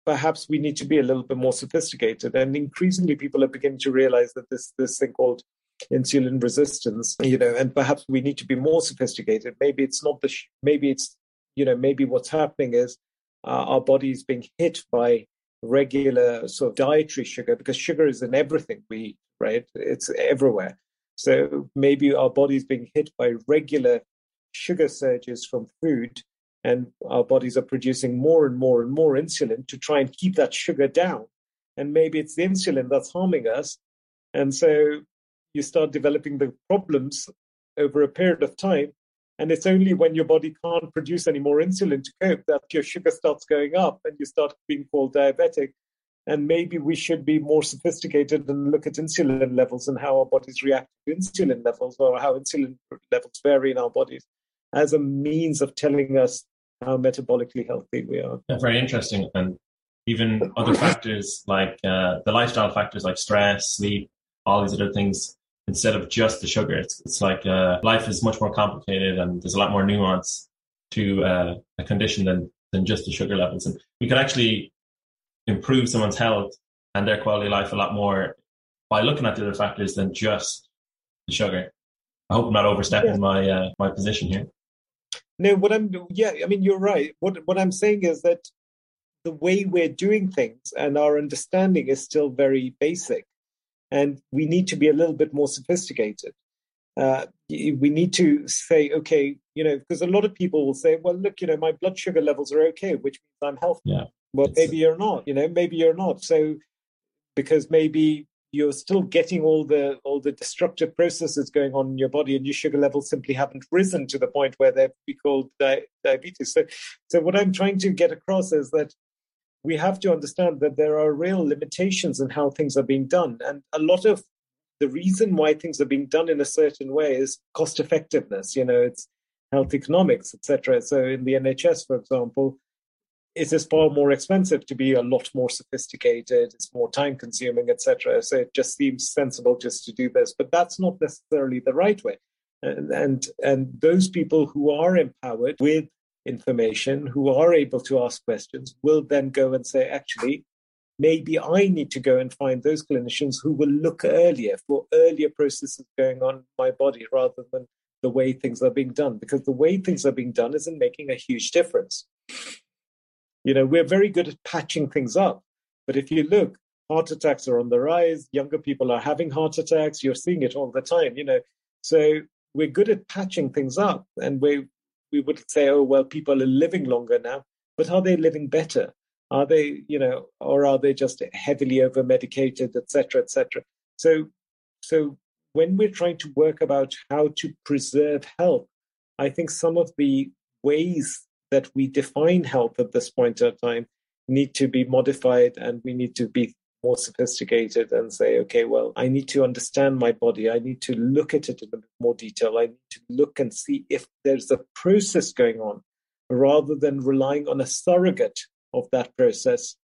[SPEAKER 2] perhaps we need to be a little bit more sophisticated. And increasingly, people are beginning to realize that this, this thing called insulin resistance, you know, and perhaps we need to be more sophisticated. Maybe it's not the, sh- maybe it's, you know, maybe what's happening is uh, our body is being hit by regular sort of dietary sugar because sugar is in everything we eat, right? It's everywhere. So maybe our body is being hit by regular sugar surges from food and our bodies are producing more and more and more insulin to try and keep that sugar down. And maybe it's the insulin that's harming us. And so you start developing the problems over a period of time. And it's only when your body can't produce any more insulin to cope that your sugar starts going up and you start being called diabetic. And maybe we should be more sophisticated and look at insulin levels and how our bodies react to insulin levels or how insulin levels vary in our bodies as a means of telling us how metabolically healthy we are.
[SPEAKER 1] Yeah, very interesting. And even other factors like uh, the lifestyle factors like stress, sleep, all these other things instead of just the sugar. It's, it's like uh, life is much more complicated and there's a lot more nuance to uh, a condition than, than just the sugar levels. And we could actually improve someone's health and their quality of life a lot more by looking at the other factors than just the sugar. I hope I'm not overstepping yeah. my uh, my position here.
[SPEAKER 2] No, what I'm yeah, I mean you're right. What what I'm saying is that the way we're doing things and our understanding is still very basic and we need to be a little bit more sophisticated. Uh, we need to say, okay, you know, because a lot of people will say, well, look, you know, my blood sugar levels are okay, which means I'm healthy.
[SPEAKER 1] Yeah.
[SPEAKER 2] Well, maybe you're not, you know, maybe you're not. So, because maybe you're still getting all the all the destructive processes going on in your body, and your sugar levels simply haven't risen to the point where they'd be called di- diabetes. So, so what I'm trying to get across is that we have to understand that there are real limitations in how things are being done. And a lot of the reason why things are being done in a certain way is cost effectiveness. You know, it's health economics, etc. So in the NHS, for example, it is far more expensive to be a lot more sophisticated. It's more time consuming, etc. So it just seems sensible just to do this, but that's not necessarily the right way. And, and and those people who are empowered with information, who are able to ask questions, will then go and say, actually, maybe I need to go and find those clinicians who will look earlier for earlier processes going on in my body rather than the way things are being done, because the way things are being done isn't making a huge difference. You know, we're very good at patching things up, but if you look, heart attacks are on the rise. Younger people are having heart attacks. You're seeing it all the time, you know. So we're good at patching things up, and we we would say, oh well, people are living longer now, but are they living better? Are they, you know, or are they just heavily over medicated, etc., etc.? So, so when we're trying to work about how to preserve health, I think some of the ways that we define health at this point in time need to be modified and we need to be more sophisticated and say, okay, well, I need to understand my body. I need to look at it in a bit more detail. I need to look and see if there's a process going on rather than relying on a surrogate of that process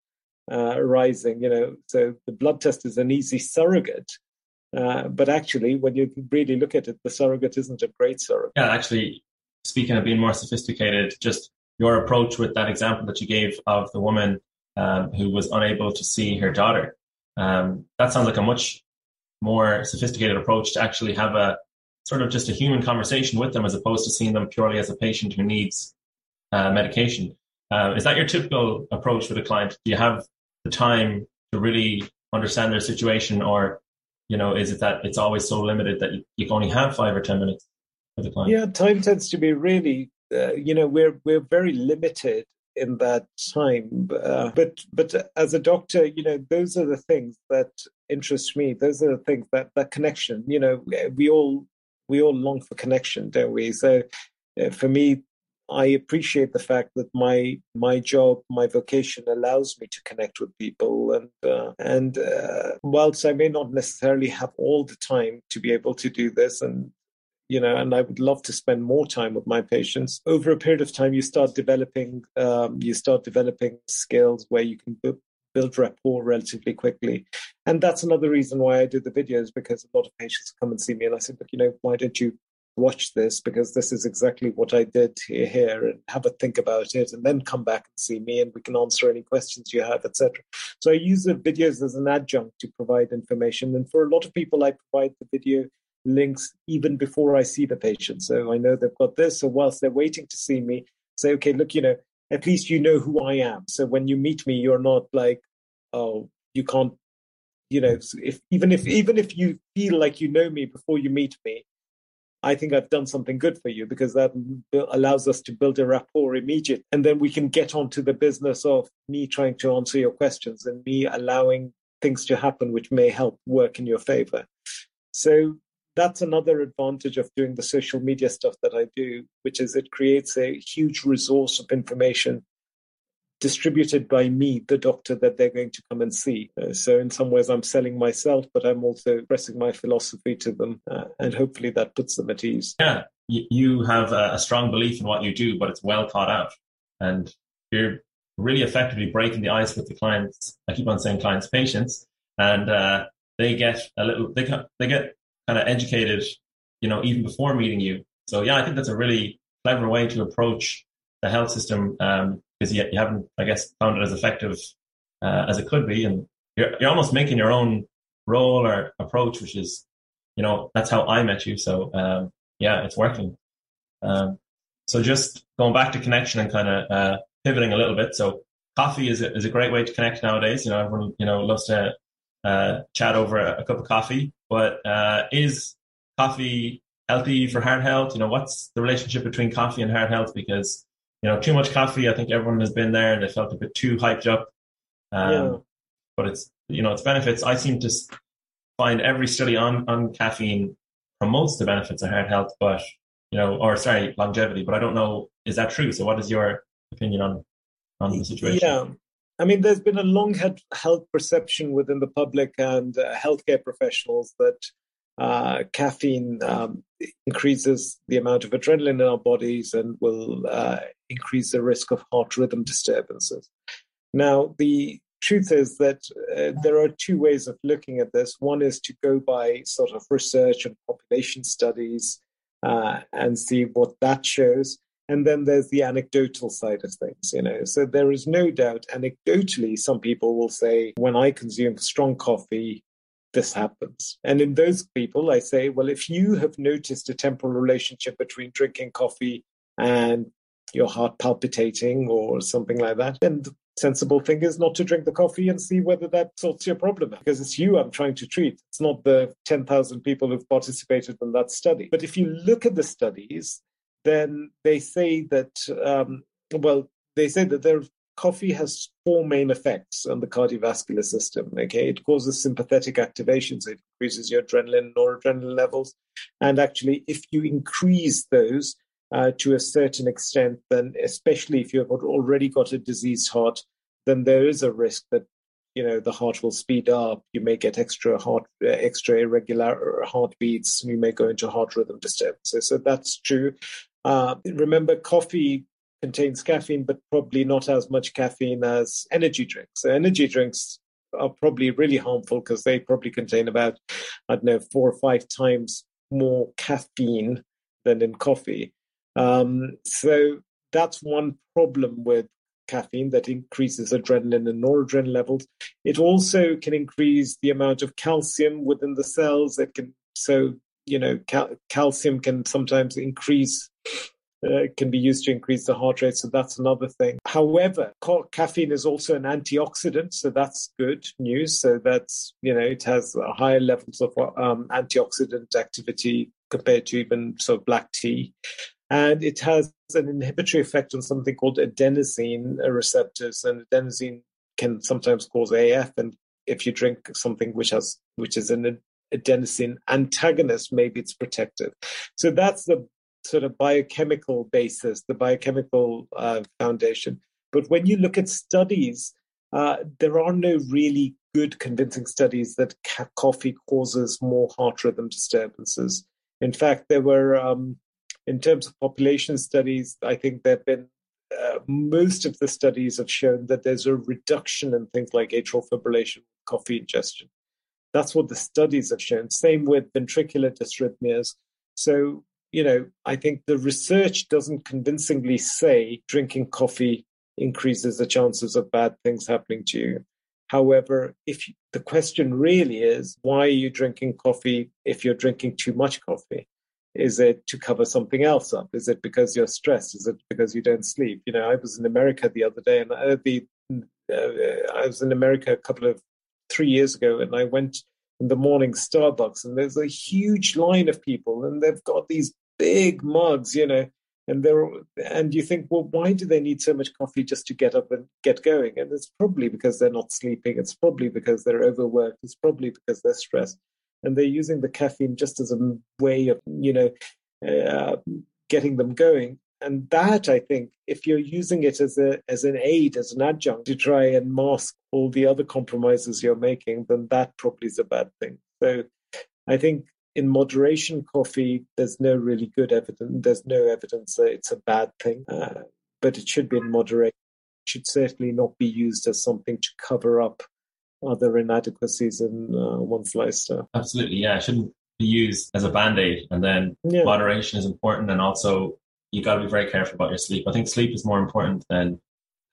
[SPEAKER 2] uh, rising. You know, so the blood test is an easy surrogate. Uh, but actually, when you really look at it, the surrogate isn't a great surrogate.
[SPEAKER 1] Yeah, actually, speaking of being more sophisticated, just your approach with that example that you gave of the woman um, who was unable to see her daughter. Um, that sounds like a much more sophisticated approach to actually have a sort of just a human conversation with them as opposed to seeing them purely as a patient who needs uh, medication. Uh, is that your typical approach with a client? Do you have the time to really understand their situation, or you know, is it that it's always so limited that you, you only have five or ten minutes with the client?
[SPEAKER 2] Yeah, time tends to be really uh, you know we're we're very limited in that time. Uh, but but as a doctor you know those are the things that interest me. Those are the things that that connection you know we all we all long for connection don't we? So uh, for me I appreciate the fact that my my job, my vocation allows me to connect with people, and uh, and uh, whilst I may not necessarily have all the time to be able to do this, and you know, and I would love to spend more time with my patients. Over a period of time, you start developing, um, you start developing skills where you can bu- build rapport relatively quickly, and that's another reason why I do the videos because a lot of patients come and see me, and I said, look, you know, why don't you watch this because this is exactly what I did here and have a think about it and then come back and see me and we can answer any questions you have, etc. So I use the videos as an adjunct to provide information. And for a lot of people, I provide the video links even before I see the patient. So I know they've got this. So whilst they're waiting to see me, say, okay, look, you know, at least you know who I am. So when you meet me, you're not like, oh, you can't, you know, if even if even if you feel like you know me before you meet me, I think I've done something good for you because that allows us to build a rapport immediate, and then we can get on to the business of me trying to answer your questions and me allowing things to happen which may help work in your favor. So that's another advantage of doing the social media stuff that I do, which is it creates a huge resource of information distributed by me, the doctor that they're going to come and see. Uh, so, in some ways, I'm selling myself, but I'm also expressing my philosophy to them, uh, and hopefully that puts them at ease.
[SPEAKER 1] Yeah, you have a strong belief in what you do, but it's well thought out, and you're really effectively breaking the ice with the clients. I keep on saying clients, patients, and uh, they get a little, they they get kind of educated, you know, even before meeting you. So yeah, I think that's a really clever way to approach the health system because um, you, you, haven't, I guess, found it as effective uh, as it could be, and you're, you're almost making your own role or approach, which is, you know, that's how I met you. So um, yeah, it's working. Um, so just going back to connection and kind of uh, pivoting a little bit. So coffee is a, is a great way to connect nowadays. You know, everyone you know loves to uh, chat over a, a, cup of coffee. But uh, is coffee healthy for heart health? You know, what's the relationship between coffee and heart health? Because you know, too much coffee, I think everyone has been there and they felt a bit too hyped up. Um, yeah. But it's you know its benefits. I seem to find every study on on caffeine promotes the benefits of heart health, but you know, or sorry, longevity. But I don't know is that true. So, what is your opinion on on the situation?
[SPEAKER 2] Yeah, I mean, there's been a long held perception within the public and uh, healthcare professionals that uh, caffeine um, increases the amount of adrenaline in our bodies and will uh, increase the risk of heart rhythm disturbances. Now, the truth is that uh, there are two ways of looking at this. One is to go by sort of research and population studies uh, and see what that shows. And then there's the anecdotal side of things, you know. So there is no doubt, anecdotally, some people will say, when I consume strong coffee, this happens. And in those people, I say, well, if you have noticed a temporal relationship between drinking coffee and your heart palpitating or something like that, then the sensible thing is not to drink the coffee and see whether that sorts your problem because it's you I'm trying to treat. It's not the 10,000 people who've participated in that study. But if you look at the studies, then they say that, um, well, they say that there coffee has four main effects on the cardiovascular system. Okay, it causes sympathetic activation, so it increases your adrenaline, noradrenaline levels, and actually, if you increase those uh, to a certain extent, then especially if you've already got a diseased heart, then there is a risk that you know the heart will speed up. You may get extra heart, uh, extra irregular heartbeats. You may go into heart rhythm disturbances. So that's true. Uh, remember, coffee contains caffeine, but probably not as much caffeine as energy drinks. So energy drinks are probably really harmful because they probably contain about, I don't know, four or five times more caffeine than in coffee. Um, so that's one problem with caffeine that increases adrenaline and noradrenaline levels. It also can increase the amount of calcium within the cells. It can so you know cal- calcium can sometimes increase uh, can be used to increase the heart rate. So that's another thing. However, ca- caffeine is also an antioxidant. So that's good news. So that's, you know, it has higher levels of um, antioxidant activity compared to even sort of black tea. And it has an inhibitory effect on something called adenosine receptors. And adenosine can sometimes cause AF. And if you drink something which has, which is an adenosine antagonist, maybe it's protective. So that's the sort of biochemical basis, the biochemical uh, foundation. But when you look at studies, uh, there are no really good convincing studies that ca- coffee causes more heart rhythm disturbances. In fact, there were, um, in terms of population studies, I think there have been uh, most of the studies have shown that there's a reduction in things like atrial fibrillation, coffee ingestion. That's what the studies have shown. Same with ventricular dysrhythmias. So you know, I think the research doesn't convincingly say drinking coffee increases the chances of bad things happening to you. However, if you, the question really is, why are you drinking coffee if you're drinking too much coffee? Is it to cover something else up? Is it because you're stressed? Is it because you don't sleep? You know, I was in America the other day, and the, uh, I was in America a couple of three years ago, and I went in the morning Starbucks, and there's a huge line of people, and they've got these big mugs, you know, and they're and you think, well, why do they need so much coffee just to get up and get going? And it's probably because they're not sleeping. It's probably because they're overworked. It's probably because they're stressed, and they're using the caffeine just as a way of, you know, uh, getting them going. And that, I think, if you're using it as a as an aid, as an adjunct to try and mask all the other compromises you're making, then that probably is a bad thing. So I think in moderation, coffee, there's no really good evidence. There's no evidence that it's a bad thing, uh, but it should be in moderation. It should certainly not be used as something to cover up other inadequacies in uh, one's lifestyle.
[SPEAKER 1] Absolutely, yeah. It shouldn't be used as a band aid. And then yeah. moderation is important. And also, you got to be very careful about your sleep. I think sleep is more important than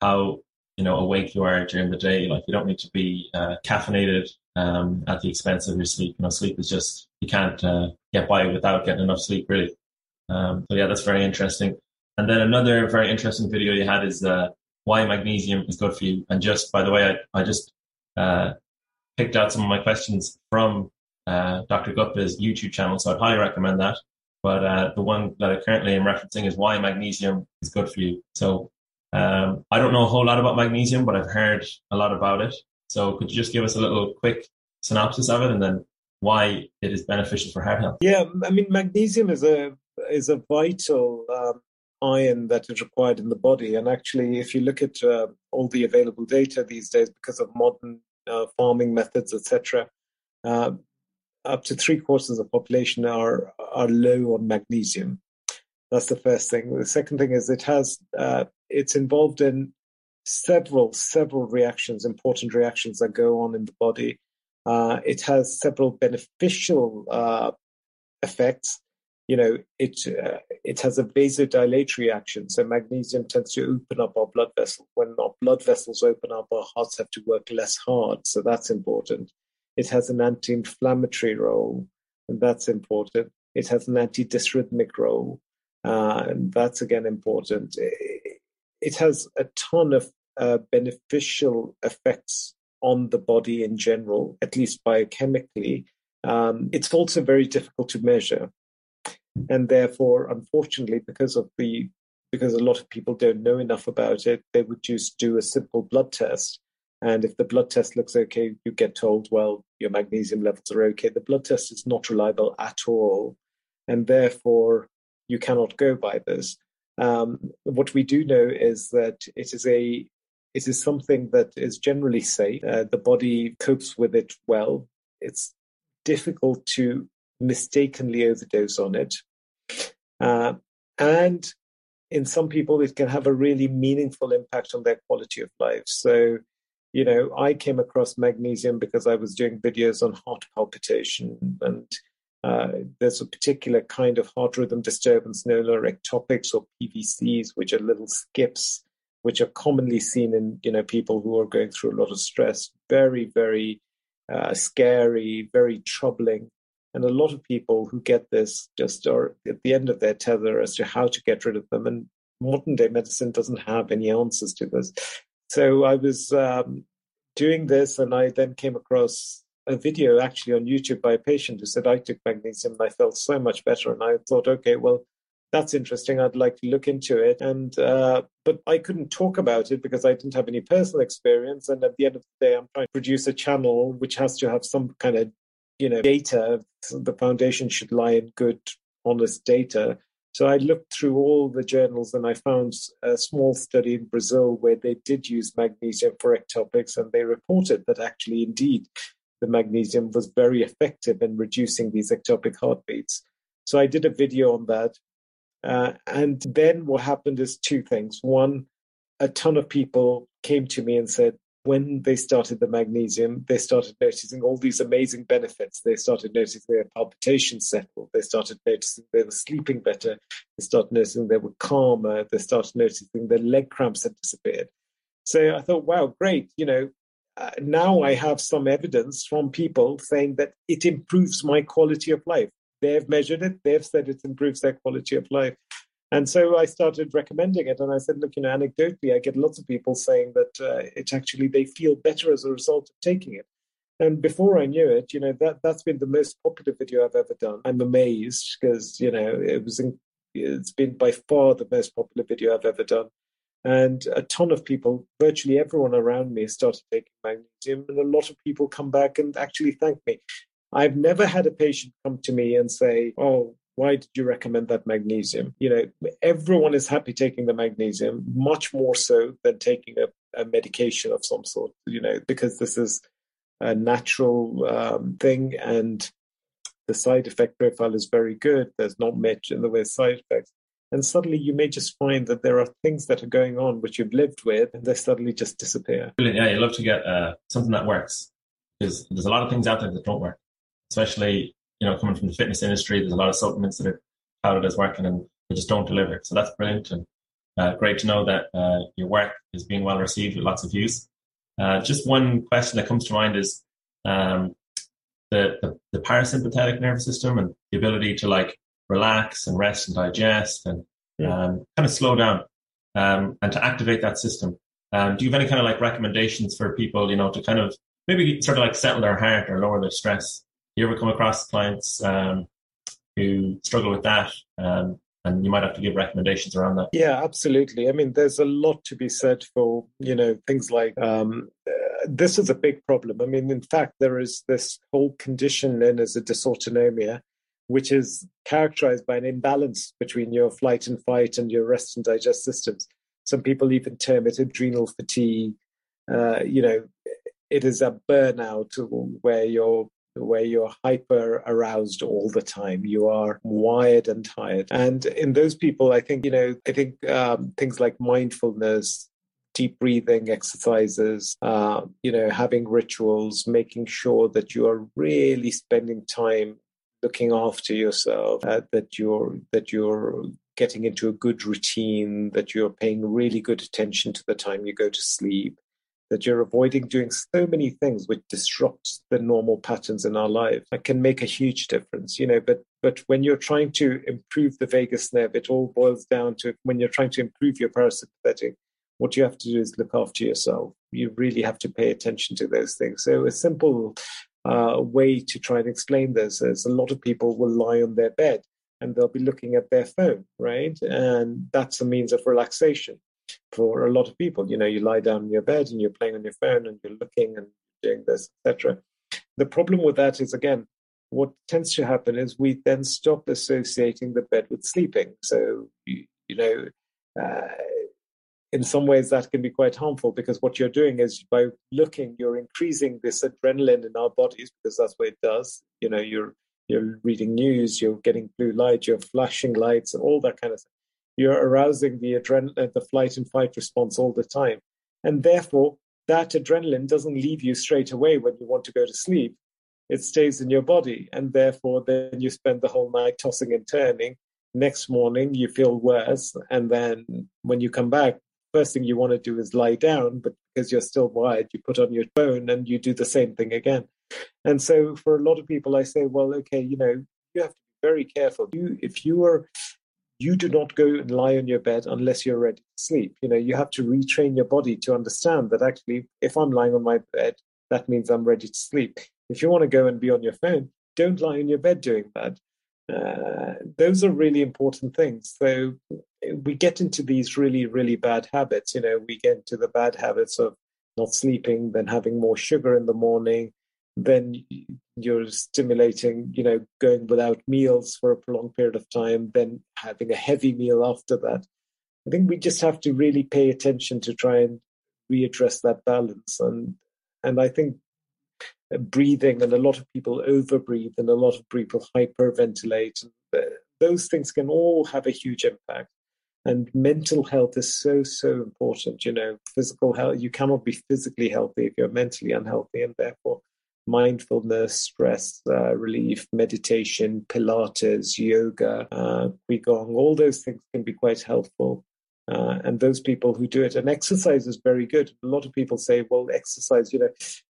[SPEAKER 1] how you know awake you are during the day. Like you don't need to be uh, caffeinated um, at the expense of your sleep. You know, sleep is just you can't uh, get by without getting enough sleep, really. Um, so yeah, that's very interesting. And then another very interesting video you had is uh, why magnesium is good for you. And just by the way, I, I just uh, picked out some of my questions from uh, Dr. Gupta's YouTube channel, so I'd highly recommend that. But uh, the one that I currently am referencing is why magnesium is good for you. So um, I don't know a whole lot about magnesium, but I've heard a lot about it. So could you just give us a little quick synopsis of it and then why it is beneficial for heart health?
[SPEAKER 2] Yeah, I mean, magnesium is a is a vital um, ion that is required in the body. And actually, if you look at uh, all the available data these days, because of modern uh, farming methods, etc., uh, up to three quarters of the population are are low on magnesium. That's the first thing. The second thing is it has uh, it's involved in several several reactions, important reactions that go on in the body. Uh, it has several beneficial uh, effects. You know, it uh, it has a vasodilatory action. So magnesium tends to open up our blood vessels. When our blood vessels open up, our hearts have to work less hard. So that's important. It has an anti-inflammatory role, and that's important. It has an anti-dysrhythmic role, uh, and that's again important. It, it has a ton of uh, beneficial effects on the body in general, at least biochemically, um, it's also very difficult to measure. And therefore, unfortunately, because of the because a lot of people don't know enough about it, they would just do a simple blood test. And if the blood test looks okay, you get told, well, your magnesium levels are okay. The blood test is not reliable at all. And therefore, you cannot go by this. Um, what we do know is that it is a it is something that is generally safe. Uh, the body copes with it well. It's difficult to mistakenly overdose on it. Uh, and in some people, it can have a really meaningful impact on their quality of life. So, you know, I came across magnesium because I was doing videos on heart palpitation. And uh, there's a particular kind of heart rhythm disturbance known as ectopics or PVCs, which are little skips, which are commonly seen in, you know, people who are going through a lot of stress. Very, very uh, scary, very troubling. And a lot of people who get this just are at the end of their tether as to how to get rid of them. And modern day medicine doesn't have any answers to this. So I was um, doing this, and I then came across a video actually on YouTube by a patient who said, I took magnesium and I felt so much better. And I thought, okay, well, that's interesting. I'd like to look into it. And uh, but I couldn't talk about it because I didn't have any personal experience. And at the end of the day, I'm trying to produce a channel which has to have some kind of you know data. The foundation should lie in good, honest data. So I looked through all the journals and I found a small study in Brazil where they did use magnesium for ectopics, and they reported that actually, indeed, the magnesium was very effective in reducing these ectopic heartbeats. So I did a video on that. Uh, and then what happened is two things. One, a ton of people came to me and said, when they started the magnesium, they started noticing all these amazing benefits. They started noticing their palpitations settled. They started noticing they were sleeping better. They started noticing they were calmer. They started noticing their leg cramps had disappeared. So I thought, wow, great. You know, uh, now I have some evidence from people saying that it improves my quality of life. They've measured it, they've said it improves their quality of life. And so I started recommending it. And I said, look, you know, anecdotally, I get lots of people saying that uh, it actually, they feel better as a result of taking it. And before I knew it, you know, that, that's been the most popular video I've ever done. I'm amazed because, you know, it was, in, it's been by far the most popular video I've ever done. And a ton of people, virtually everyone around me, started taking magnesium. And a lot of people come back and actually thank me. I've never had a patient come to me and say, "Oh, why did you recommend that magnesium?" You know, everyone is happy taking the magnesium, much more so than taking a, a medication of some sort. You know, because this is a natural um, thing, and the side effect profile is very good. There's not much in the way of side effects. And suddenly you may just find that there are things that are going on which you've lived with, and they suddenly just disappear.
[SPEAKER 1] Brilliant. Yeah, you love to get uh, something that works because there's a lot of things out there that don't work especially you know coming from the fitness industry. There's a lot of supplements that are touted as working and they just don't deliver. So that's brilliant and uh, great to know that uh, your work is being well received with lots of views. Uh, just one question that comes to mind is um, the, the, the parasympathetic nervous system and the ability to like relax and rest and digest and yeah. um, kind of slow down um, and to activate that system. Um, do you have any kind of like recommendations for people, you know, to kind of maybe sort of like settle their heart or lower their stress you ever come across clients um, who struggle with that? Um, and you might have to give recommendations around that.
[SPEAKER 2] Yeah, absolutely. I mean, there's a lot to be said for you know things like um, uh, this is a big problem. I mean, in fact, there is this whole condition known as a dysautonomia, which is characterized by an imbalance between your flight and fight and your rest and digest systems. Some people even term it adrenal fatigue. Uh, you know, it is a burnout where your where you're hyper aroused all the time. You are wired and tired. And in those people, I think, you know, I think um, things like mindfulness, deep breathing exercises, uh, you know, having rituals, making sure that you are really spending time looking after yourself, uh, that you're that you're getting into a good routine, that you're paying really good attention to the time you go to sleep, that you're avoiding doing so many things which disrupt the normal patterns in our life that can make a huge difference you know but but when you're trying to improve the vagus nerve it all boils down to when you're trying to improve your parasympathetic what you have to do is look after yourself. You really have to pay attention to those things. So a simple uh, way to try and explain this is a lot of people will lie on their bed and they'll be looking at their phone, right? And that's a means of relaxation for a lot of people. You know, you lie down in your bed and you're playing on your phone and you're looking and doing this, etc. The problem with that is again, what tends to happen is we then stop associating the bed with sleeping. So you, you know, uh, in some ways that can be quite harmful because what you're doing is by looking, you're increasing this adrenaline in our bodies because that's what it does. You know, you're you're reading news, you're getting blue light, you're flashing lights, and all that kind of thing. You're arousing the adrenaline, uh, the flight and fight response all the time, and therefore that adrenaline doesn't leave you straight away when you want to go to sleep. It stays in your body, and therefore then you spend the whole night tossing and turning. Next morning you feel worse, and then when you come back, first thing you want to do is lie down, but because you're still wired, you put on your phone and you do the same thing again. And so for a lot of people, I say, well, okay, you know, you have to be very careful. You, if you are, you do not go and lie on your bed unless you're ready to sleep. You know, you have to retrain your body to understand that actually, if I'm lying on my bed, that means I'm ready to sleep. If you want to go and be on your phone, don't lie in your bed doing that. Uh, those are really important things. So we get into these really, really bad habits. You know, we get into the bad habits of not sleeping, then having more sugar in the morning, then you're stimulating, you know, going without meals for a prolonged period of time, then having a heavy meal after that. I think we just have to really pay attention to try and readdress that balance. And and I think breathing and a lot of people overbreathe and a lot of people hyperventilate. Uh, those things can all have a huge impact. And mental health is so, so important. You know, physical health, you cannot be physically healthy if you're mentally unhealthy. And therefore, mindfulness, stress uh, relief, meditation, Pilates, yoga, uh, Qigong, all those things can be quite helpful. Uh, and those people who do it, and exercise is very good. A lot of people say, well, exercise, you know,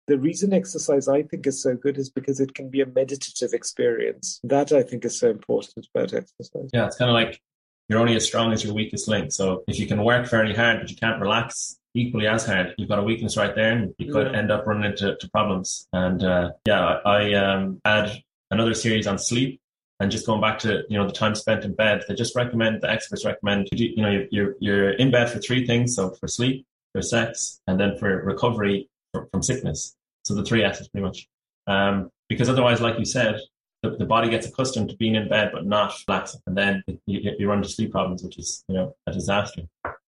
[SPEAKER 2] the reason exercise I think is so good is because it can be a meditative experience. That I think is so important about exercise.
[SPEAKER 1] Yeah, it's kind of like you're only as strong as your weakest link. So if you can work very hard, but you can't relax equally as hard, you've got a weakness right there, and you could yeah. end up running into problems. And uh, yeah, I um, add another series on sleep. And just going back to you know the time spent in bed, they just recommend the experts recommend you, do, you know you're you're in bed for three things. So for sleep, for sex, and then for recovery from sickness. So the three S's pretty much. Um, because otherwise, like you said, the, the, body gets accustomed to being in bed but not relaxing, and then you, you run into sleep problems, which is you know a disaster.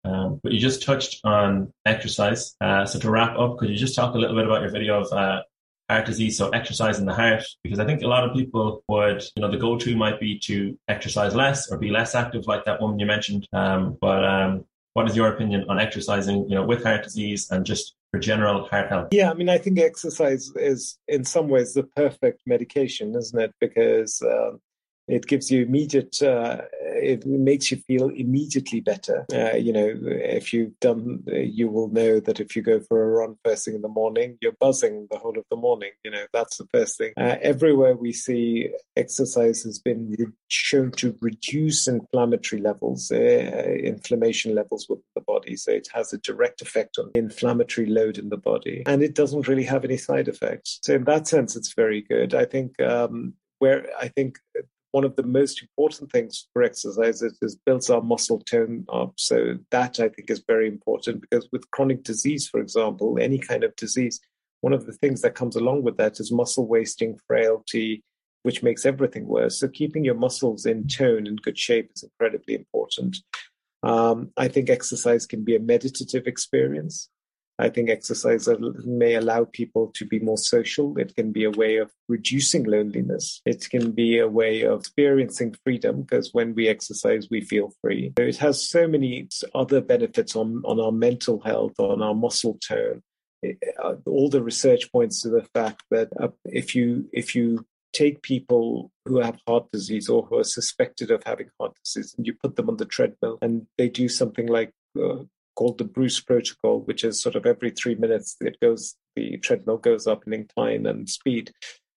[SPEAKER 1] Um, but you just touched on exercise. Uh, so to wrap up, could you just talk a little bit about your video of uh, heart disease, so exercise in the heart? Because I think a lot of people would, you know, the go-to might be to exercise less or be less active, like that woman you mentioned. Um, but um, what is your opinion on exercising, you know, with heart disease and just for general heart health?
[SPEAKER 2] Yeah, I mean, I think exercise is in some ways the perfect medication, isn't it? Because um, it gives you immediate uh, it makes you feel immediately better. Uh, you know if you've done you will know that if you go for a run first thing in the morning you're buzzing the whole of the morning. You know that's the first thing. Uh, everywhere we see exercise has been shown to reduce inflammatory levels uh, inflammation levels within the body. So it has a direct effect on inflammatory load in the body and it doesn't really have any side effects. So in that sense it's very good. I think um, where I think one of the most important things for exercise is, is builds our muscle tone up. So that I think is very important because with chronic disease, for example, any kind of disease, one of the things that comes along with that is muscle wasting, frailty, which makes everything worse. So keeping your muscles in tone and good shape is incredibly important. Um, I think exercise can be a meditative experience. I think exercise may allow people to be more social. It can be a way of reducing loneliness. It can be a way of experiencing freedom because when we exercise, we feel free. It has so many other benefits on, on our mental health, on our muscle tone. It, uh, all the research points to the fact that uh, if you if you take people who have heart disease or who are suspected of having heart disease and you put them on the treadmill and they do something like uh, called the Bruce protocol, which is sort of every three minutes it goes the treadmill goes up in incline and speed.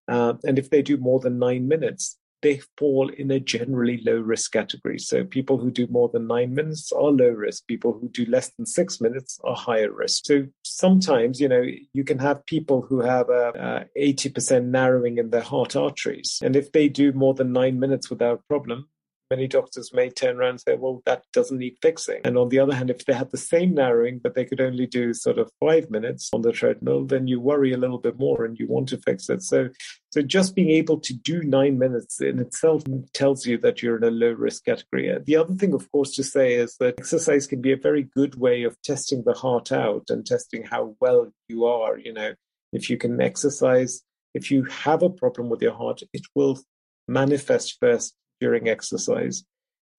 [SPEAKER 2] Uh, and if they do more than nine minutes, they fall in a generally low risk category. So people who do more than nine minutes are low risk. People who do less than six minutes are higher risk. So sometimes, you know, you can have people who have a, a 80% narrowing in their heart arteries. And if they do more than nine minutes without problem, many doctors may turn around and say, well, that doesn't need fixing. And on the other hand, if they had the same narrowing, but they could only do sort of five minutes on the treadmill, then you worry a little bit more and you want to fix it. So, so just being able to do nine minutes in itself tells you that you're in a low risk category. The other thing, of course, to say is that exercise can be a very good way of testing the heart out and testing how well you are. You know, if you can exercise, if you have a problem with your heart, it will manifest first during exercise.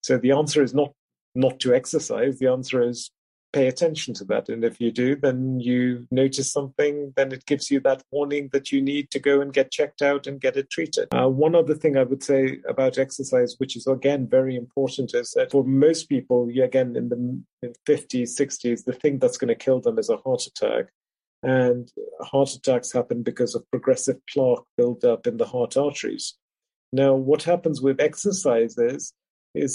[SPEAKER 2] So the answer is not not to exercise. The answer is pay attention to that. And if you do, then you notice something, then it gives you that warning that you need to go and get checked out and get it treated. Uh, one other thing I would say about exercise, which is again very important, is that for most people, again, in the 50s, 60s, the thing that's going to kill them is a heart attack. And heart attacks happen because of progressive plaque buildup in the heart arteries. Now, what happens with exercise is,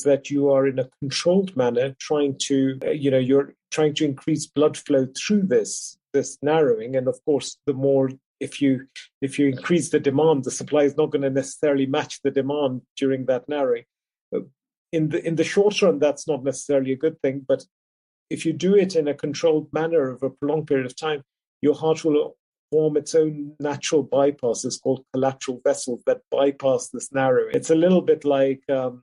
[SPEAKER 2] that you are in a controlled manner trying to, uh, you know, you're trying to increase blood flow through this this narrowing, and of course, the more if you if you increase the demand, the supply is not going to necessarily match the demand during that narrowing. In the in the short run, that's not necessarily a good thing, but if you do it in a controlled manner over a prolonged period of time, your heart will form its own natural bypasses called collateral vessels that bypass this narrowing. It's a little bit like um,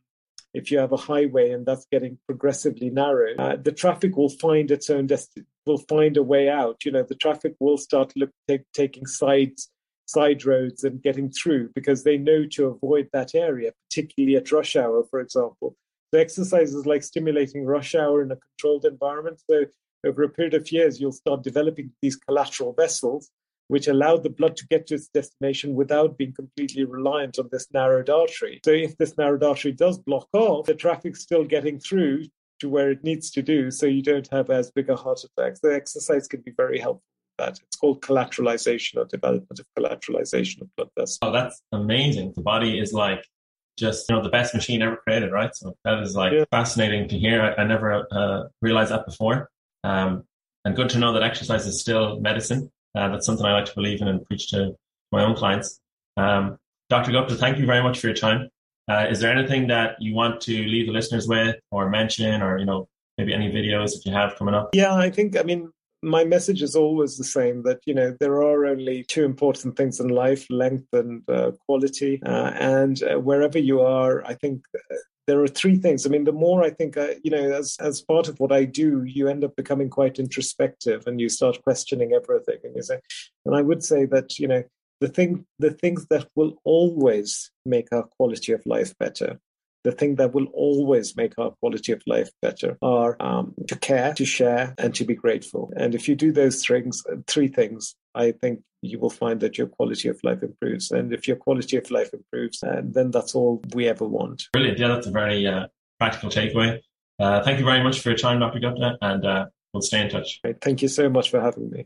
[SPEAKER 2] if you have a highway and that's getting progressively narrow, uh, the traffic will find its own destiny, will find a way out. You know, the traffic will start look, take, taking sides side roads and getting through because they know to avoid that area, particularly at rush hour, for example. The exercise is like stimulating rush hour in a controlled environment. So over a period of years, you'll start developing these collateral vessels which allowed the blood to get to its destination without being completely reliant on this narrowed artery. So if this narrowed artery does block off, the traffic's still getting through to where it needs to do, so you don't have as big a heart attack. The exercise can be very helpful. That it's called collateralization or development of collateralization of blood vessels.
[SPEAKER 1] Oh, that's amazing! The body is like just you know the best machine ever created, right? So that is like yeah. fascinating to hear. I, I never uh, realized that before, um, and good to know that exercise is still medicine uh, that's something I like to believe in and preach to my own clients. Um, Dr. Gupta, thank you very much for your time. Uh, is there anything that you want to leave the listeners with or mention or, you know, maybe any videos that you have coming up?
[SPEAKER 2] Yeah, I think, I mean, my message is always the same that you know there are only two important things in life length and uh, quality uh, and uh, wherever you are i think uh, there are three things. I mean, the more I think, uh, you know, as as part of what I do, you end up becoming quite introspective, and you start questioning everything. And you say, and I would say that you know, the thing, the things that will always make our quality of life better the thing that will always make our quality of life better are um, to care, to share, and to be grateful. And if you do those things, three things, I think you will find that your quality of life improves. And if your quality of life improves, uh, then that's all we ever want.
[SPEAKER 1] Brilliant. Yeah, that's a very uh, practical takeaway. Uh, thank you very much for your time, Dr. Gupta, and uh, we'll stay in touch.
[SPEAKER 2] Thank you so much for having me.